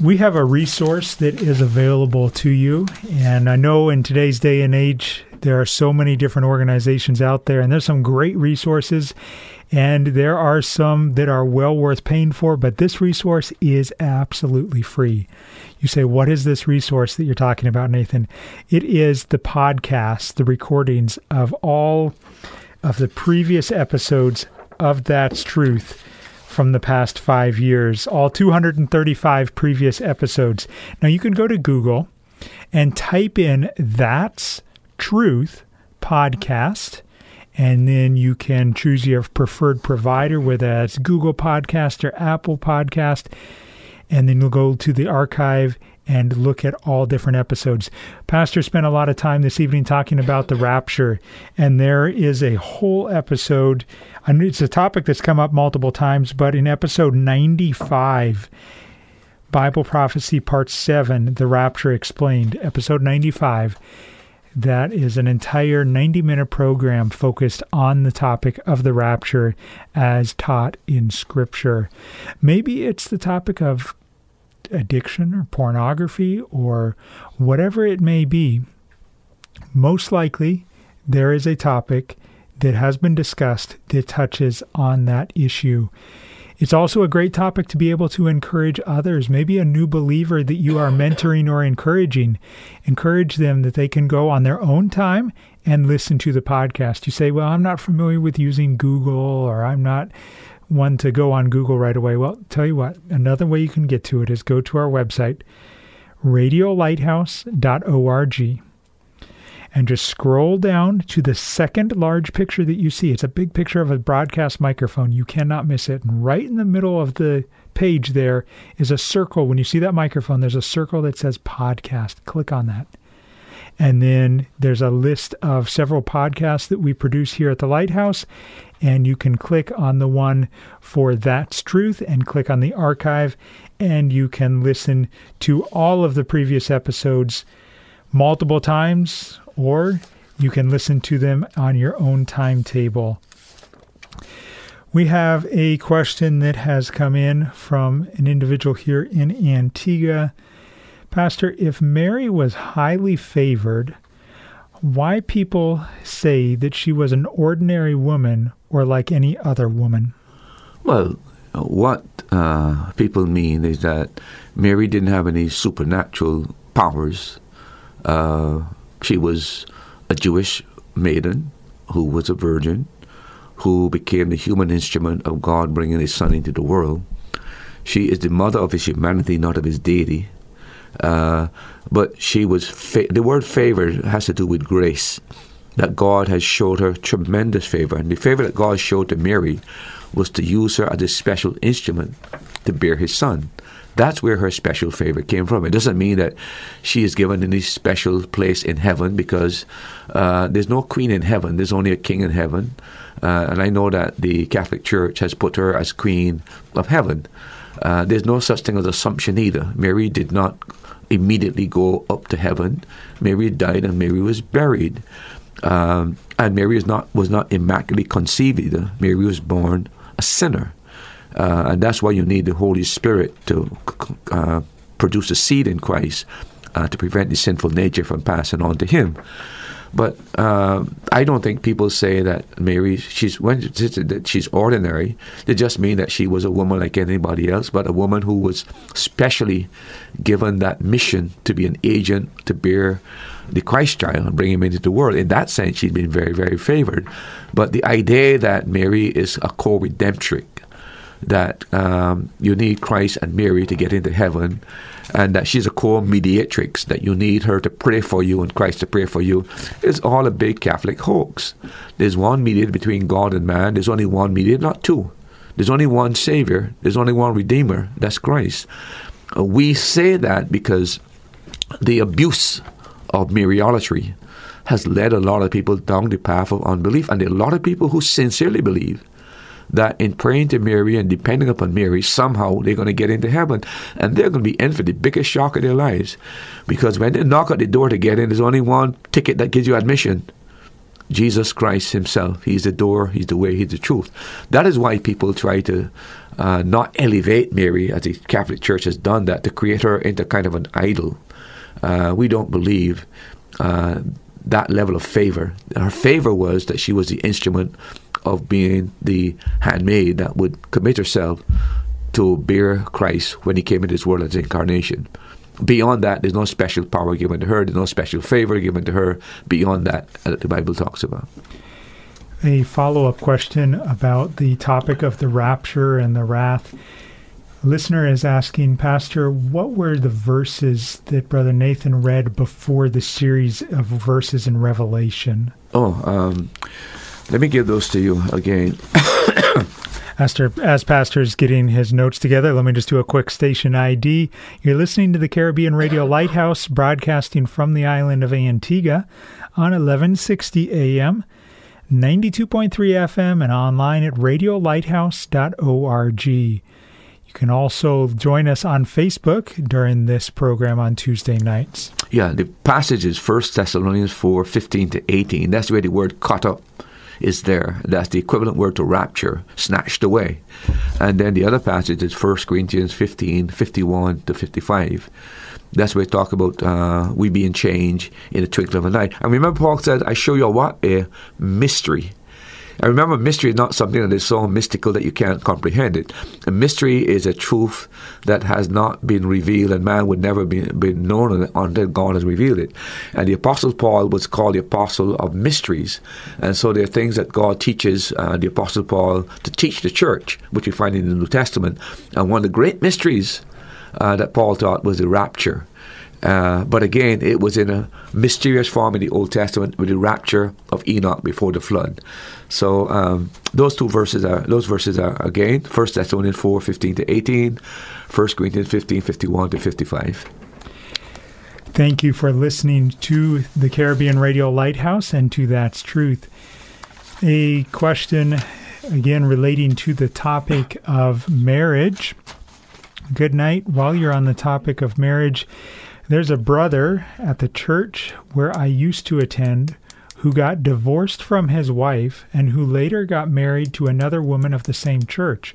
We have a resource that is available to you, and I know in today's day and age, there are so many different organizations out there, and there's some great resources, and there are some that are well worth paying for, but this resource is absolutely free. You say, What is this resource that you're talking about, Nathan? It is the podcast, the recordings of all of the previous episodes of That's Truth from the past five years, all 235 previous episodes. Now you can go to Google and type in That's Truth podcast. And then you can choose your preferred provider, whether that's Google Podcast or Apple Podcast and then you'll go to the archive and look at all different episodes. Pastor spent a lot of time this evening talking about the rapture, and there is a whole episode. And it's a topic that's come up multiple times, but in episode 95, Bible Prophecy Part 7, The Rapture Explained, episode 95, that is an entire 90 minute program focused on the topic of the rapture as taught in Scripture. Maybe it's the topic of addiction or pornography or whatever it may be. Most likely, there is a topic that has been discussed that touches on that issue. It's also a great topic to be able to encourage others, maybe a new believer that you are mentoring or encouraging. Encourage them that they can go on their own time and listen to the podcast. You say, Well, I'm not familiar with using Google or I'm not one to go on Google right away. Well, tell you what, another way you can get to it is go to our website, radiolighthouse.org. and just scroll down to the second large picture that you see. It's a big picture of a broadcast microphone. You cannot miss it. And right in the middle of the page there is a circle. When you see that microphone, there's a circle that says podcast. Click on that. And then there's a list of several podcasts that we produce here at the Lighthouse. And you can click on the one for That's Truth and click on the archive. And you can listen to all of the previous episodes multiple times or you can listen to them on your own timetable. We have a question that has come in from an individual here in Antigua. Pastor, if Mary was highly favored, why people say that she was an ordinary woman or like any other woman? Well, what uh, people mean is that Mary didn't have any supernatural powers. Uh, she was a Jewish maiden who was a virgin, who became the human instrument of God bringing His Son into the world. She is the mother of His humanity, not of His deity. Uh, but she was fa- the word favor has to do with grace that God has showed her tremendous favor and the favor that God showed to Mary was to use her as a special instrument to bear his son that's where her special favor came from. It doesn't mean that she is given any special place in heaven because uh, there's no queen in heaven. There's only a king in heaven. Uh, and I know that the Catholic Church has put her as queen of heaven. Uh, there's no such thing as assumption either. Mary did not immediately go up to heaven. Mary died and Mary was buried. Um, and Mary is not was not immaculately conceived either. Mary was born a sinner. Uh, and that's why you need the Holy Spirit to uh, produce a seed in Christ uh, to prevent the sinful nature from passing on to Him. But uh, I don't think people say that Mary she's when that she's ordinary. They just mean that she was a woman like anybody else, but a woman who was specially given that mission to be an agent to bear the Christ child and bring him into the world. In that sense, she's been very, very favored. But the idea that Mary is a co-redemptrix that um, you need Christ and Mary to get into heaven, and that she's a co-mediatrix, that you need her to pray for you and Christ to pray for you, is all a big Catholic hoax. There's one mediator between God and man, there's only one mediator, not two. There's only one Savior, there's only one Redeemer, that's Christ. Uh, we say that because the abuse of Mariolatry has led a lot of people down the path of unbelief, and a lot of people who sincerely believe that in praying to Mary and depending upon Mary, somehow they're going to get into heaven. And they're going to be in for the biggest shock of their lives. Because when they knock at the door to get in, there's only one ticket that gives you admission. Jesus Christ Himself. He's the door, He's the way, He's the truth. That is why people try to uh, not elevate Mary, as the Catholic Church has done that, to create her into kind of an idol. Uh, we don't believe uh, that level of favor. Her favor was that she was the instrument of being the handmaid that would commit herself to bear Christ when he came into this world as incarnation. Beyond that, there's no special power given to her, there's no special favor given to her beyond that that the Bible talks about. A follow up question about the topic of the rapture and the wrath. A listener is asking, Pastor, what were the verses that Brother Nathan read before the series of verses in Revelation? Oh, um, let me give those to you again. Pastor, as Pastor is getting his notes together, let me just do a quick station ID. You're listening to the Caribbean Radio Lighthouse, broadcasting from the island of Antigua on 1160 AM, 92.3 FM, and online at radiolighthouse.org. You can also join us on Facebook during this program on Tuesday nights. Yeah, the passage is 1 Thessalonians 4 15 to 18. That's where the word caught up is there. That's the equivalent word to rapture, snatched away. And then the other passage is 1 Corinthians 15, 51 to 55. That's where we talk about uh, we being changed in a twinkling of an eye. And remember, Paul said, I show you what? A mystery. And remember, mystery is not something that is so mystical that you can't comprehend it. A mystery is a truth that has not been revealed, and man would never be, be known until God has revealed it. And the Apostle Paul was called the Apostle of Mysteries. And so there are things that God teaches uh, the Apostle Paul to teach the church, which we find in the New Testament. And one of the great mysteries uh, that Paul taught was the rapture. Uh, but again, it was in a mysterious form in the Old Testament with the rapture of Enoch before the flood. So um, those two verses are those verses are again First Thessalonians four fifteen to 18, 1 Corinthians 15, 51 to fifty five. Thank you for listening to the Caribbean Radio Lighthouse and to That's Truth. A question again relating to the topic of marriage. Good night. While you're on the topic of marriage, there's a brother at the church where I used to attend who got divorced from his wife and who later got married to another woman of the same church.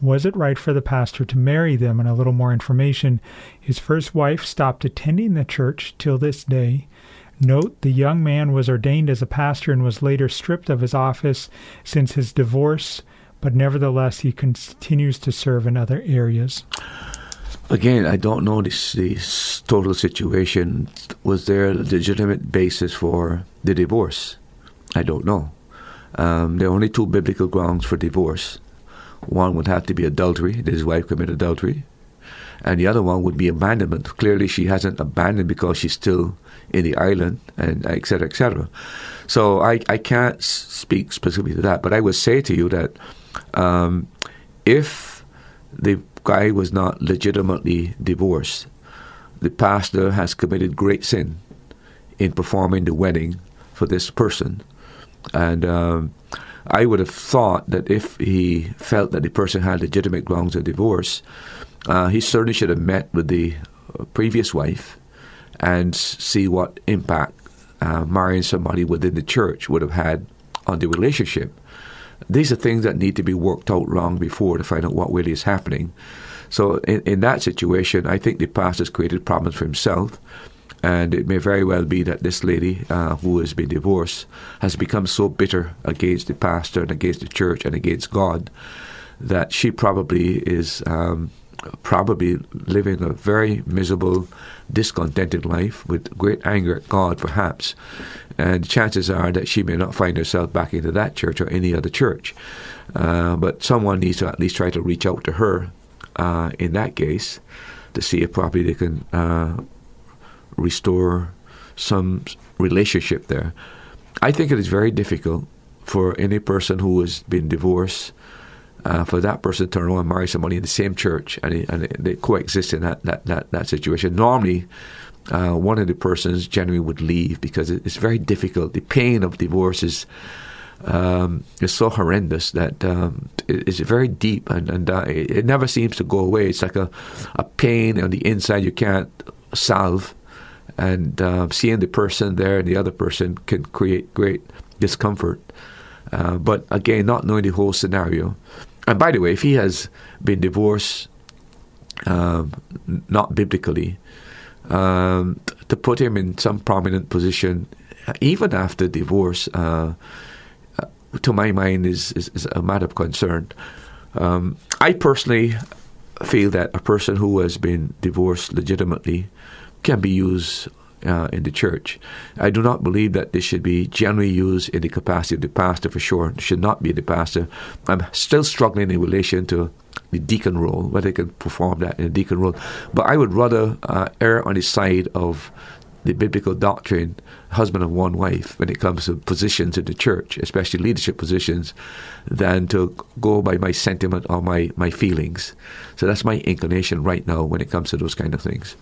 Was it right for the pastor to marry them? And a little more information. His first wife stopped attending the church till this day. Note the young man was ordained as a pastor and was later stripped of his office since his divorce, but nevertheless he continues to serve in other areas. Again, I don't know this, this total situation. Was there a legitimate basis for the divorce? I don't know. Um, there are only two biblical grounds for divorce. One would have to be adultery, did his wife commit adultery, and the other one would be abandonment. Clearly, she hasn't abandoned because she's still in the island, and et cetera, et cetera. So I, I can't speak specifically to that, but I would say to you that um, if the guy was not legitimately divorced, the pastor has committed great sin in performing the wedding for this person. And um, I would have thought that if he felt that the person had legitimate grounds of divorce, uh, he certainly should have met with the previous wife and see what impact uh, marrying somebody within the church would have had on the relationship these are things that need to be worked out long before to find out what really is happening. So in, in that situation, I think the pastor's created problems for himself. And it may very well be that this lady uh, who has been divorced has become so bitter against the pastor and against the church and against God that she probably is um, probably living a very miserable, discontented life with great anger at God, perhaps. And chances are that she may not find herself back into that church or any other church. Uh, but someone needs to at least try to reach out to her uh, in that case to see if probably they can uh, restore some relationship there. I think it is very difficult for any person who has been divorced uh, for that person to turn around and marry somebody in the same church and, and they coexist in that, that, that, that situation. Normally, uh, one of the persons generally would leave because it's very difficult. The pain of divorce is um, is so horrendous that um, it's very deep and, and uh, it never seems to go away. It's like a, a pain on the inside you can't solve. And uh, seeing the person there and the other person can create great discomfort. Uh, but again, not knowing the whole scenario. And by the way, if he has been divorced, um, not biblically, um, to put him in some prominent position, even after divorce, uh, uh, to my mind, is, is, is, a matter of concern. Um, I personally feel that a person who has been divorced legitimately can be used uh, in the church. I do not believe that this should be generally used in the capacity of the pastor for sure. It should not be the pastor. I'm still struggling in relation to the deacon role, whether they can perform that in a deacon role. But I would rather uh, err on the side of the biblical doctrine, husband and one wife, when it comes to positions in the church, especially leadership positions, than to go by my sentiment or my, my feelings. So that's my inclination right now when it comes to those kind of things.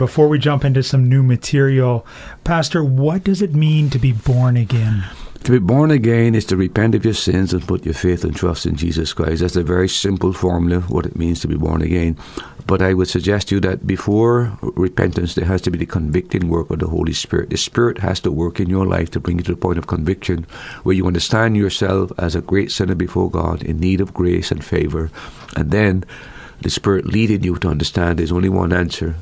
Before we jump into some new material, Pastor, what does it mean to be born again? To be born again is to repent of your sins and put your faith and trust in Jesus Christ. That's a very simple formula, what it means to be born again. But I would suggest to you that before repentance, there has to be the convicting work of the Holy Spirit. The Spirit has to work in your life to bring you to the point of conviction where you understand yourself as a great sinner before God in need of grace and favor. And then the Spirit leading you to understand there's only one answer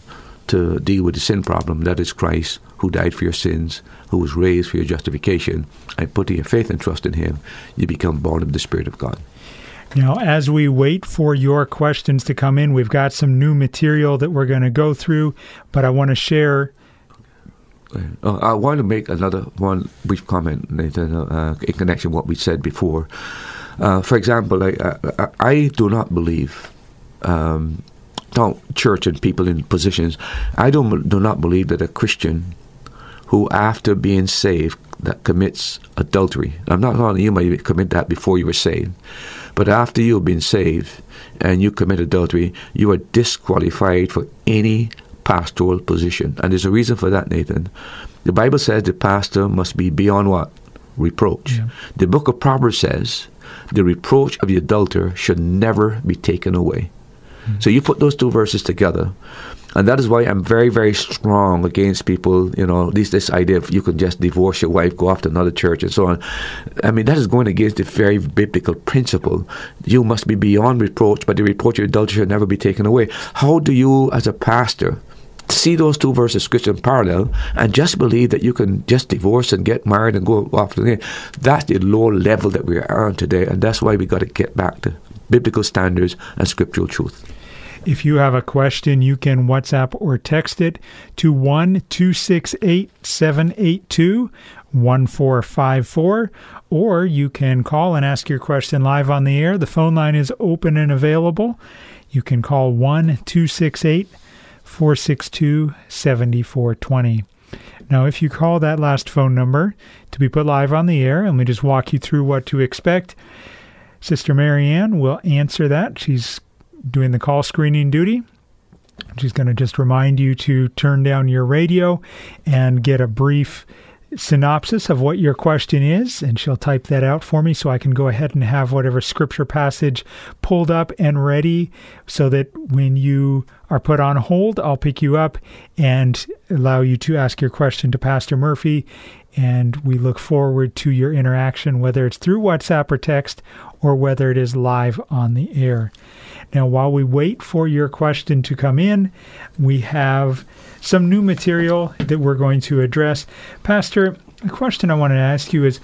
to deal with the sin problem. That is Christ, who died for your sins, who was raised for your justification. And putting your faith and trust in Him, you become born of the Spirit of God. Now, as we wait for your questions to come in, we've got some new material that we're going to go through, but I want to share. Uh, I want to make another one brief comment, Nathan, uh, in connection with what we said before. Uh, for example, I, I, I, do not believe um, church and people in positions. I don't do not believe that a Christian who, after being saved, that commits adultery. I'm not calling you might commit that before you were saved, but after you've been saved and you commit adultery, you are disqualified for any pastoral position. And there's a reason for that, Nathan. The Bible says the pastor must be beyond what? Reproach. Yeah. The book of Proverbs says the reproach of the adulterer should never be taken away. So you put those two verses together, and that is why I'm very, very strong against people, you know, this this idea of you can just divorce your wife, go off to another church, and so on. I mean, that is going against the very biblical principle. You must be beyond reproach, but the reproach of adultery should never be taken away. How do you, as a pastor, see those two verses scripture in parallel and just believe that you can just divorce and get married and go off to the end. That's the low level that we are on today, and that's why we got to get back to biblical standards and scriptural truth. If you have a question, you can WhatsApp or text it to 1 268 782 1454, or you can call and ask your question live on the air. The phone line is open and available. You can call 1 268 462 7420. Now, if you call that last phone number to be put live on the air, let me just walk you through what to expect. Sister Marianne will answer that. She's doing the call screening duty. She's going to just remind you to turn down your radio and get a brief synopsis of what your question is, and she'll type that out for me so I can go ahead and have whatever scripture passage pulled up and ready so that when you are put on hold, I'll pick you up and allow you to ask your question to Pastor Murphy. And we look forward to your interaction, whether it's through WhatsApp or text or whether it is live on the air. Now, while we wait for your question to come in, we have some new material that we're going to address. Pastor, a question I wanted to ask you is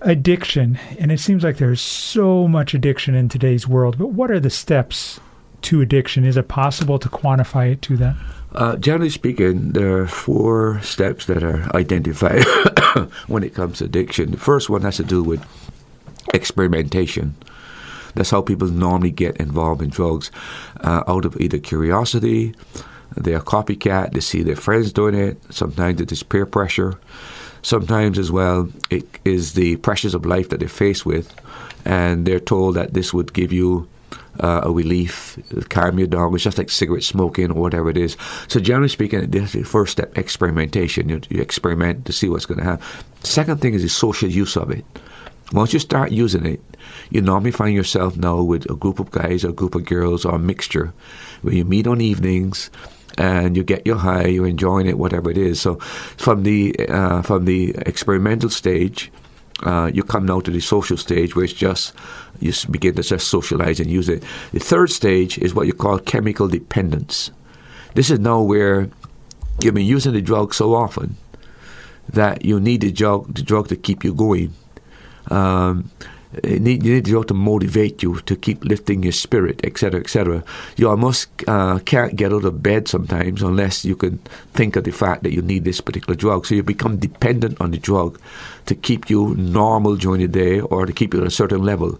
addiction, and it seems like there's so much addiction in today's world, but what are the steps to addiction? Is it possible to quantify it to that? Uh, generally speaking, there are four steps that are identified when it comes to addiction. The first one has to do with experimentation. That's how people normally get involved in drugs uh, out of either curiosity, they're copycat, they see their friends doing it. Sometimes it is peer pressure. Sometimes, as well, it is the pressures of life that they're faced with, and they're told that this would give you uh, a relief, calm you down. It's just like cigarette smoking or whatever it is. So, generally speaking, this is the first step experimentation. You, you experiment to see what's going to happen. Second thing is the social use of it. Once you start using it, you normally find yourself now with a group of guys or a group of girls or a mixture where you meet on evenings and you get your high, you're enjoying it, whatever it is. So from the uh, from the experimental stage, uh, you come now to the social stage where it's just you begin to just socialize and use it. The third stage is what you call chemical dependence. This is now where you've been using the drug so often that you need the drug, the drug to keep you going. Um, you need, you need the to motivate you to keep lifting your spirit, etc., etc. You almost uh, can't get out of bed sometimes unless you can think of the fact that you need this particular drug. So you become dependent on the drug to keep you normal during the day or to keep you at a certain level.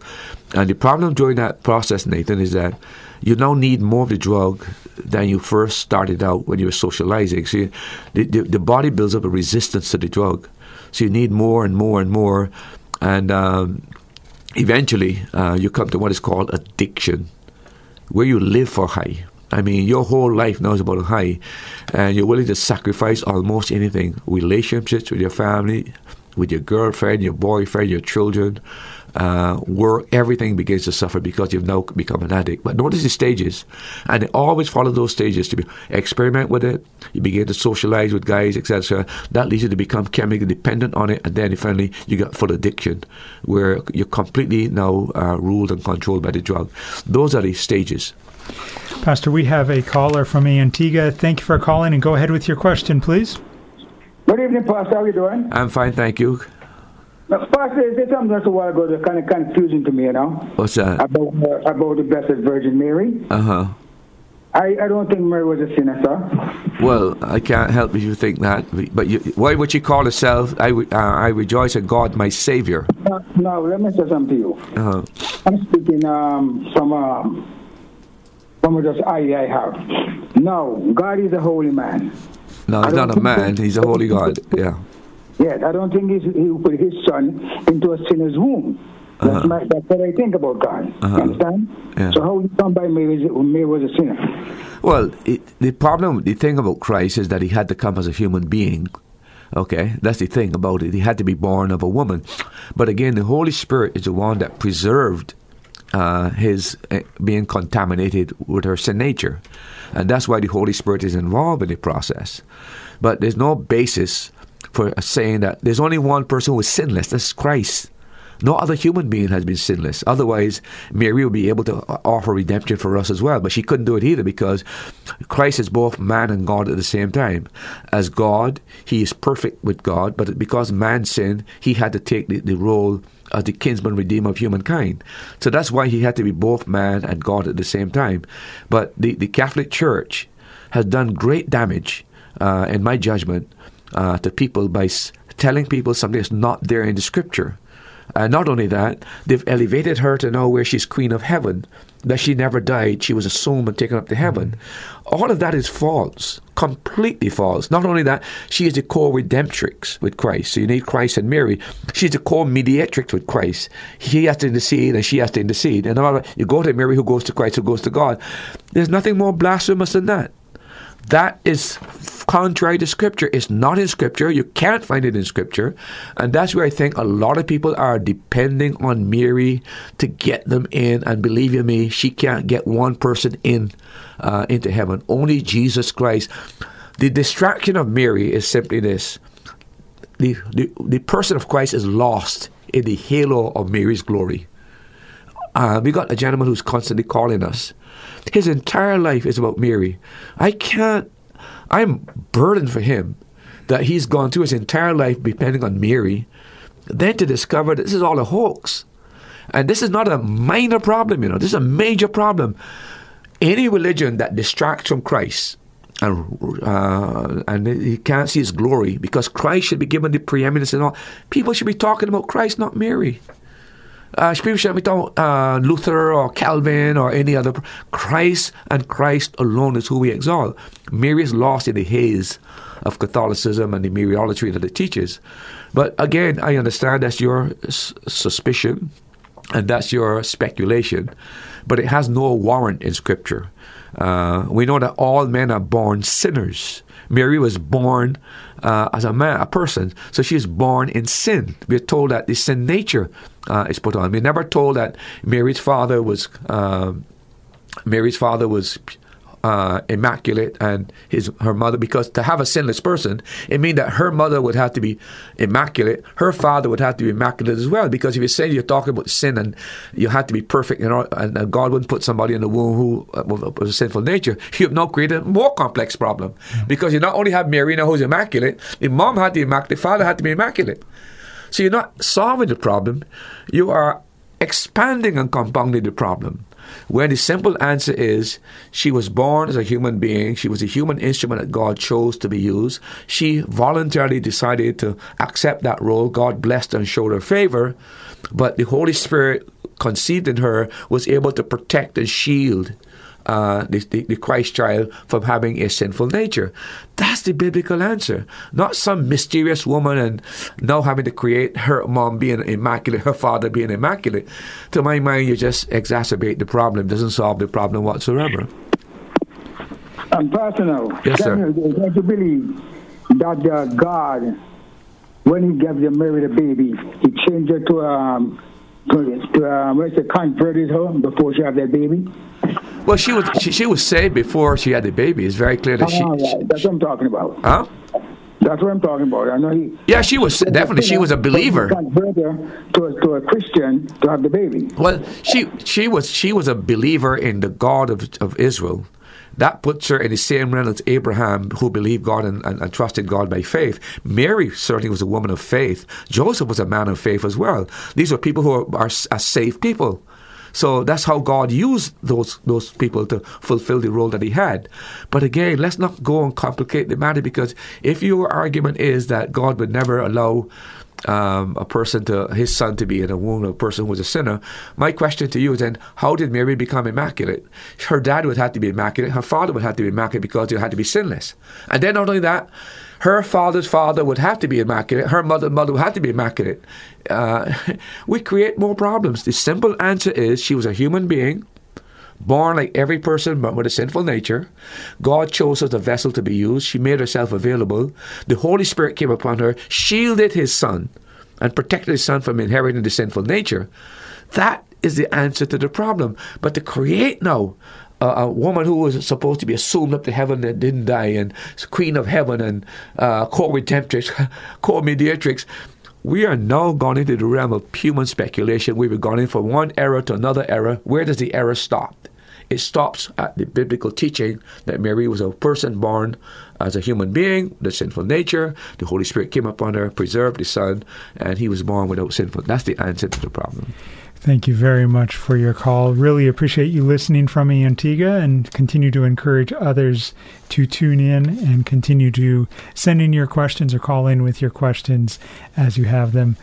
And the problem during that process, Nathan, is that you now need more of the drug than you first started out when you were socializing. So you, the, the, the body builds up a resistance to the drug. So you need more and more and more. And um, eventually, uh, you come to what is called addiction, where you live for high. I mean, your whole life now is about high, and you're willing to sacrifice almost anything relationships with your family, with your girlfriend, your boyfriend, your children, uh, work, everything begins to suffer because you've now become an addict. But notice the stages, and they always follow those stages to be, experiment with it. You begin to socialize with guys, etc. That leads you to become chemically dependent on it, and then finally you get full addiction, where you're completely now uh, ruled and controlled by the drug. Those are the stages. Pastor, we have a caller from Antigua. Thank you for calling, and go ahead with your question, please. Good evening, Pastor. How are you doing? I'm fine, thank you. Now, Pastor, there's something that's a while ago that's kind of confusing to me, you know? What's that? About, uh, about the Blessed Virgin Mary. Uh huh. I, I don't think Mary was a sinner, sir. Well, I can't help if you think that. But you, why would she call herself, I, uh, I rejoice in God, my Savior? No, no, let me say something to you. Uh-huh. I'm speaking um, from um, from just idea I have. No, God is a holy man. No, he's don't a man. He's a holy God. Yeah. Yes, I don't think he put his son into a sinner's womb. That's, Uh-huh. my, that's what I think about God. Uh-huh. Understand? Yeah. So how would you come by Mary, when Mary was a sinner? Well, it, the problem, the thing about Christ is that he had to come as a human being. Okay, that's the thing about it. He had to be born of a woman. But again, the Holy Spirit is the one that preserved uh, his uh, being contaminated with her sin nature. And that's why the Holy Spirit is involved in the process. But there's no basis for saying that there's only one person who is sinless. That's Christ. No other human being has been sinless. Otherwise, Mary would be able to offer redemption for us as well. But she couldn't do it either because Christ is both man and God at the same time. As God, he is perfect with God, but because man sinned, he had to take the, the role of the kinsman redeemer of humankind. So that's why he had to be both man and God at the same time. But the, the Catholic Church has done great damage, uh, in my judgment, uh, to people by s- telling people something that's not there in the scripture. Uh, not only that, they've elevated her to know where she's queen of heaven, that she never died, she was assumed and taken up to heaven. All of that is false, completely false. Not only that, she is the co-redemptrix with Christ. So you need Christ and Mary. She's the co-mediatrix with Christ. He has to intercede and she has to intercede. And all- you go to Mary who goes to Christ, who goes to God. There's nothing more blasphemous than that. That is contrary to Scripture. It's not in Scripture. You can't find it in Scripture. And that's where I think a lot of people are depending on Mary to get them in. And believe you me, she can't get one person in uh, into heaven. Only Jesus Christ. The distraction of Mary is simply this the, the, the person of Christ is lost in the halo of Mary's glory. Uh, we got a gentleman who's constantly calling us. His entire life is about Mary. I can't, I'm burdened for him that he's gone through his entire life depending on Mary, then to discover that this is all a hoax. And this is not a minor problem, you know, this is a major problem. Any religion that distracts from Christ, and uh, and he can't see his glory because Christ should be given the preeminence and all. People should be talking about Christ, not Mary. Uh, be uh, Luther or Calvin or any other. Christ and Christ alone is who we exalt. Mary is lost in the haze of Catholicism and the Mariolatry that it teaches. But again, I understand that's your s- suspicion and that's your speculation, but it has no warrant in Scripture. Uh, we know that all men are born sinners. Mary was born uh, as a man, a person, so she is born in sin. We're told that the sin nature uh, is put on. We're never told that Mary's father was um Mary's father was uh, immaculate and his her mother because to have a sinless person it means that her mother would have to be immaculate. Her father would have to be immaculate as well because if you say you're talking about sin and you have to be perfect you know and, and God wouldn't put somebody in the womb who uh, was a sinful nature you have now created a more complex problem. Because you not only have Mary now who's immaculate the mom had to be immaculate the father had to be immaculate. So you're not solving the problem you are expanding and compounding the problem where the simple answer is she was born as a human being, she was a human instrument that God chose to be used. She voluntarily decided to accept that role. God blessed and showed her favor, but the Holy Spirit conceived in her was able to protect and shield uh, the, the, the Christ child from having a sinful nature. That's the biblical answer. Not some mysterious woman and now having to create her mom being immaculate, her father being immaculate. To my mind, you just exacerbate the problem. Doesn't solve the problem whatsoever. And personal, Yes, sir. can you, believe that uh, God, when He gave the Mary the baby, He changed her to um to, to um, what's it, converted her before she had that baby? Well, she was she, she was saved before she had the baby. It's very clear that she. Ah. That's what I'm talking about. Huh? That's what I'm talking about. I know he. Yeah, she was definitely she was a believer. Convert her to a, to a Christian to have the baby. Well, she she was she was a believer in the God of, of Israel. That puts her in the same realm as Abraham, who believed God and, and, and trusted God by faith. Mary certainly was a woman of faith. Joseph was a man of faith as well. These are people who are, are, are safe people. So that's how God used those those people to fulfill the role that He had. But again, let's not go and complicate the matter because if your argument is that God would never allow um, a person to his son to be in a womb of a person who was a sinner. My question to you is then, how did Mary become immaculate? Her dad would have to be immaculate. Her father would have to be immaculate because they had to be sinless. And then not only that, her father's father would have to be immaculate. Her mother mother would have to be immaculate. Uh, we create more problems. The simple answer is she was a human being born like every person but with a sinful nature. God chose her as a vessel to be used. She made herself available. The Holy Spirit came upon her, shielded his son, and protected his son from inheriting the sinful nature. That is the answer to the problem. But to create now a, a woman who was supposed to be assumed up to heaven and didn't die, and queen of heaven and uh, co-redemptrix, co-mediatrix, we are now gone into the realm of human speculation. We've gone in from one era to another era. Where does the era stop? It stops at the biblical teaching that Mary was a person born as a human being, the sinful nature. The Holy Spirit came upon her, preserved the Son, and he was born without sinful. That's the answer to the problem. Thank you very much for your call. Really appreciate you listening from me, Antigua and continue to encourage others to tune in and continue to send in your questions or call in with your questions as you have them.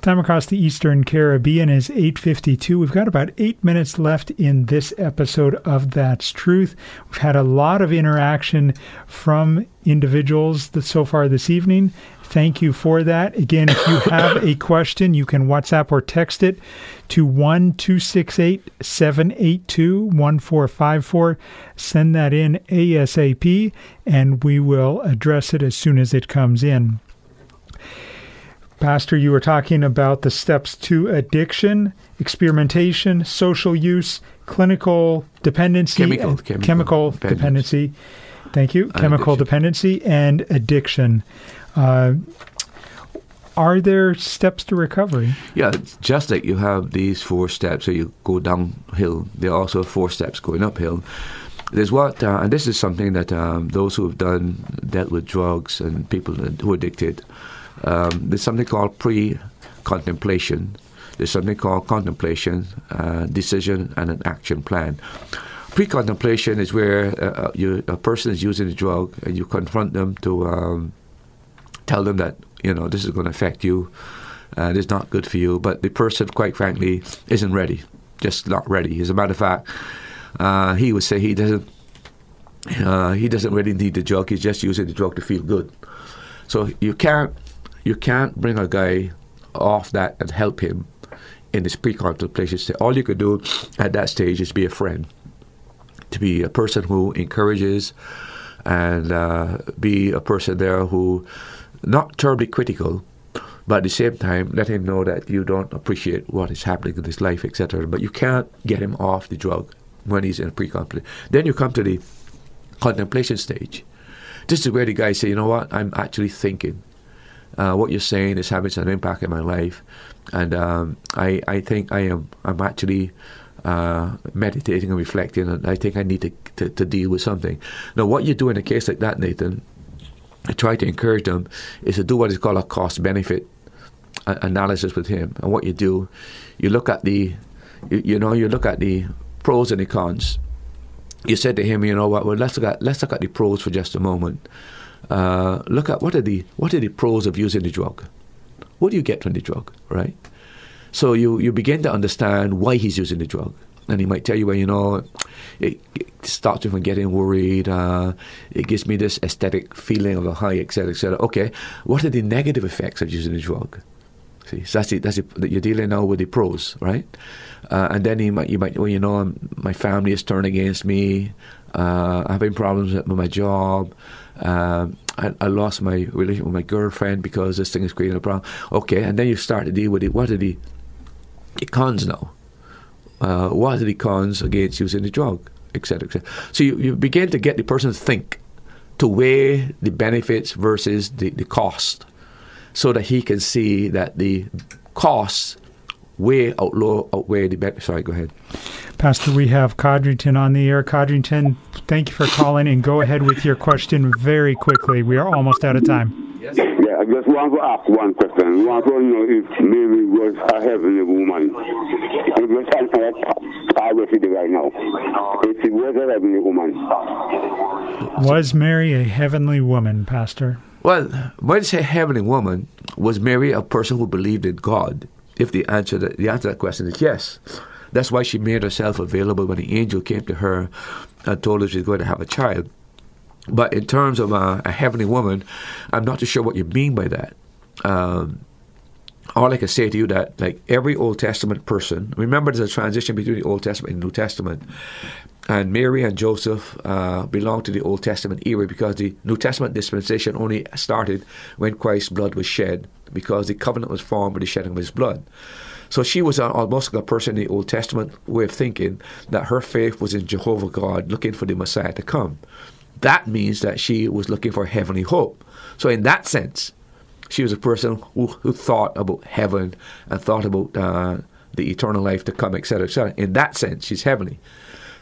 Time across the Eastern Caribbean is 8:52. We've got about 8 minutes left in this episode of That's Truth. We've had a lot of interaction from individuals so far this evening. Thank you for that. Again, if you have a question, you can WhatsApp or text it to 1 782 1454. Send that in ASAP, and we will address it as soon as it comes in. Pastor, you were talking about the steps to addiction, experimentation, social use, clinical dependency, chemical, chemical, chemical dependency. Thank you. chemical addiction. dependency and addiction. Uh, are there steps to recovery? Yeah, just like you have these four steps, so you go downhill, there are also four steps going uphill. There's what, uh, and this is something that um, those who have done dealt with drugs and people who are addicted um, there's something called pre-contemplation. There's something called contemplation, uh, decision, and an action plan. Pre-contemplation is where uh, uh you, a person is using a drug and you confront them to um, tell them that you know this is going to affect you, and it's not good for you. But the person, quite frankly, isn't ready, just not ready. As a matter of fact, uh, he would say he doesn't. Uh, he doesn't really need the drug. He's just using the drug to feel good. So you can't you can't bring a guy off that and help him in his pre-contemplation stage. All you could do at that stage is be a friend, to be a person who encourages, and uh, be a person there who, not terribly critical, but at the same time let him know that you don't appreciate what is happening in his life, etc. But you can't get him off the drug when he's in pre-contemplation. Then you come to the contemplation stage. This is where the guy say, you know what, I'm actually thinking uh, what you're saying is having an impact in my life, and um, I I think I am I'm actually. Uh, meditating and reflecting, and I think I need to, to, to deal with something. Now, what you do in a case like that, Nathan, I try to encourage them is to do what is called a cost benefit analysis with him. And what you do, you look at the, you, you, know, you look at the pros and the cons. You said to him, you know what? Well, let's look at let's look at the pros for just a moment. Uh, look at what are the what are the pros of using the drug? What do you get from the drug, right? So you you begin to understand why he's using the drug, and he might tell you, well, you know, it, it starts me from getting worried. Uh, it gives me this aesthetic feeling of a high, etc., etc. Okay, what are the negative effects of using the drug? See, so that's it. That's it. You're dealing now with the pros, right? Uh, and then you might, you might, well, you know, my family is turned against me. Uh, having problems with my job. Um, I, I, lost my relationship with my girlfriend because this thing is creating a problem. Okay, and then you start to deal with it. What are the, the cons now? Uh, what are the cons against using the drug, etc., etc. So you, you begin to get the person to think, to weigh the benefits versus the, the cost, so that he can see that the costs way outlaw outweigh the benefits. Sorry, go ahead. Pastor, we have Codrington on the air. Codrington, thank you for calling and go ahead with your question very quickly. We are almost out of time. Yes. Yeah, I just want to ask one question. I want to know if Mary was a heavenly woman. I'm just answering right now. If she was a heavenly woman. Was Mary a heavenly woman, Pastor? Well, when you say heavenly woman, was Mary a person who believed in God? If the answer to, the answer to that question is yes, that's why she made herself available when the angel came to her and told her she's going to have a child. But in terms of a, a heavenly woman, I'm not too sure what you mean by that. Um, all I can say to you that like every Old Testament person, remember there's a transition between the Old Testament and the New Testament. And Mary and Joseph uh, belong to the Old Testament era because the New Testament dispensation only started when Christ's blood was shed, because the covenant was formed with the shedding of his blood. So she was almost a person in the Old Testament way of thinking that her faith was in Jehovah God, looking for the Messiah to come. That means that she was looking for heavenly hope. So, in that sense, she was a person who, who thought about heaven and thought about uh, the eternal life to come, etc., etc. In that sense, she's heavenly.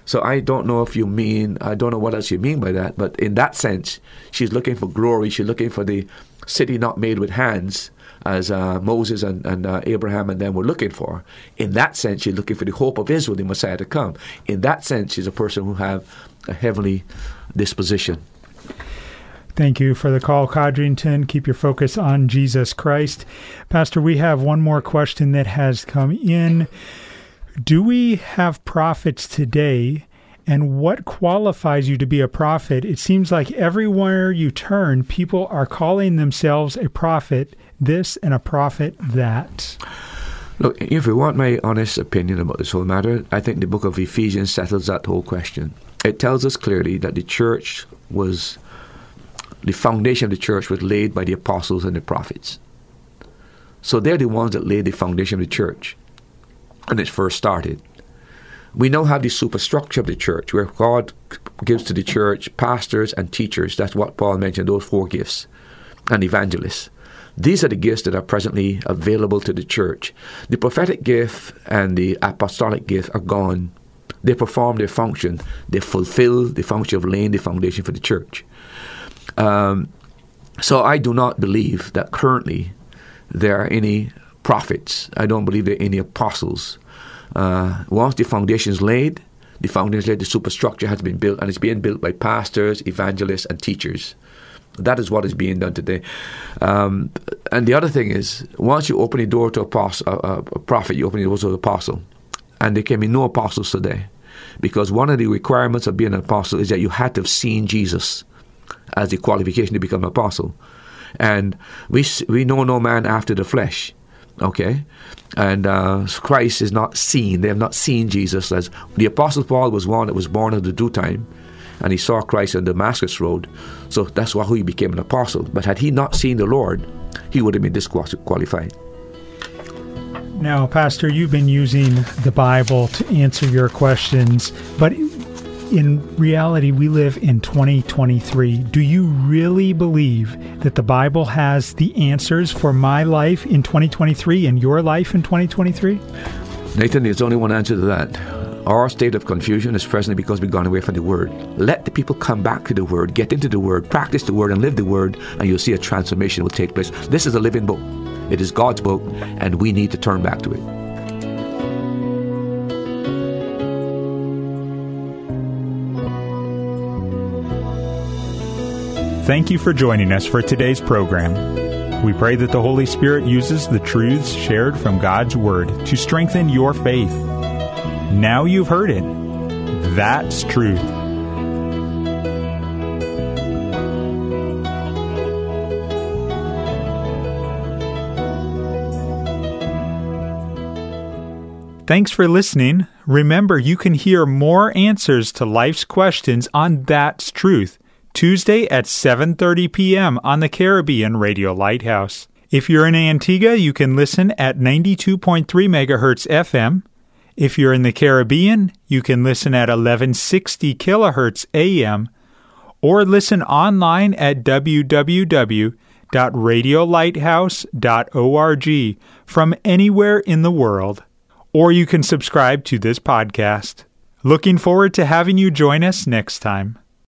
So I don't know if you mean, I don't know what else you mean by that, but in that sense, she's looking for glory. She's looking for the city not made with hands, as uh, Moses and, and uh, Abraham and them were looking for. In that sense, she's looking for the hope of Israel, the Messiah to come. In that sense, she's a person who have a heavenly disposition. Thank you for the call, Codrington. Keep your focus on Jesus Christ. Pastor, we have one more question that has come in. Do we have prophets today? And what qualifies you to be a prophet? It seems like everywhere you turn, people are calling themselves a prophet this and a prophet that. Look, if you want my honest opinion about this whole matter, I think the book of Ephesians settles that whole question. It tells us clearly that the church was the foundation of the church was laid by the apostles and the prophets. So they're the ones that laid the foundation of the church when it first started. We now have the superstructure of the church where God gives to the church pastors and teachers. That's what Paul mentioned, those four gifts, and evangelists. These are the gifts that are presently available to the church. The prophetic gift and the apostolic gift are gone. They perform their function, they fulfill the function of laying the foundation for the church. Um, so I do not believe that currently there are any prophets. I don't believe there are any apostles. Uh, once the foundation is laid, the foundation is laid, the superstructure has been built, and it's being built by pastors, evangelists, and teachers. That is what is being done today. Um, and the other thing is, once you open the door to a, a, a prophet, you open the door to an apostle. And there can be no apostles today. Because one of the requirements of being an apostle is that you had to have seen Jesus as the qualification to become an apostle. And we, we know no man after the flesh. Okay? And uh, Christ is not seen. They have not seen Jesus. As the Apostle Paul was one that was born at the due time, and he saw Christ on Damascus Road. So that's why he became an apostle. But had he not seen the Lord, he would have been disqualified. Now, Pastor, you've been using the Bible to answer your questions, but in reality, we live in 2023. Do you really believe that the Bible has the answers for my life in 2023 and your life in 2023? Nathan, there's only one answer to that. Our state of confusion is presently because we've gone away from the Word. Let the people come back to the Word, get into the Word, practice the Word, and live the Word, and you'll see a transformation will take place. This is a living book. It is God's book, and we need to turn back to it. Thank you for joining us for today's program. We pray that the Holy Spirit uses the truths shared from God's Word to strengthen your faith. Now you've heard it. That's truth. Thanks for listening. Remember, you can hear more answers to life's questions on That's Truth Tuesday at 7:30 p.m. on the Caribbean Radio Lighthouse. If you're in Antigua, you can listen at 92.3 MHz FM. If you're in the Caribbean, you can listen at 1160 kHz AM or listen online at www.radiolighthouse.org from anywhere in the world. Or you can subscribe to this podcast. Looking forward to having you join us next time.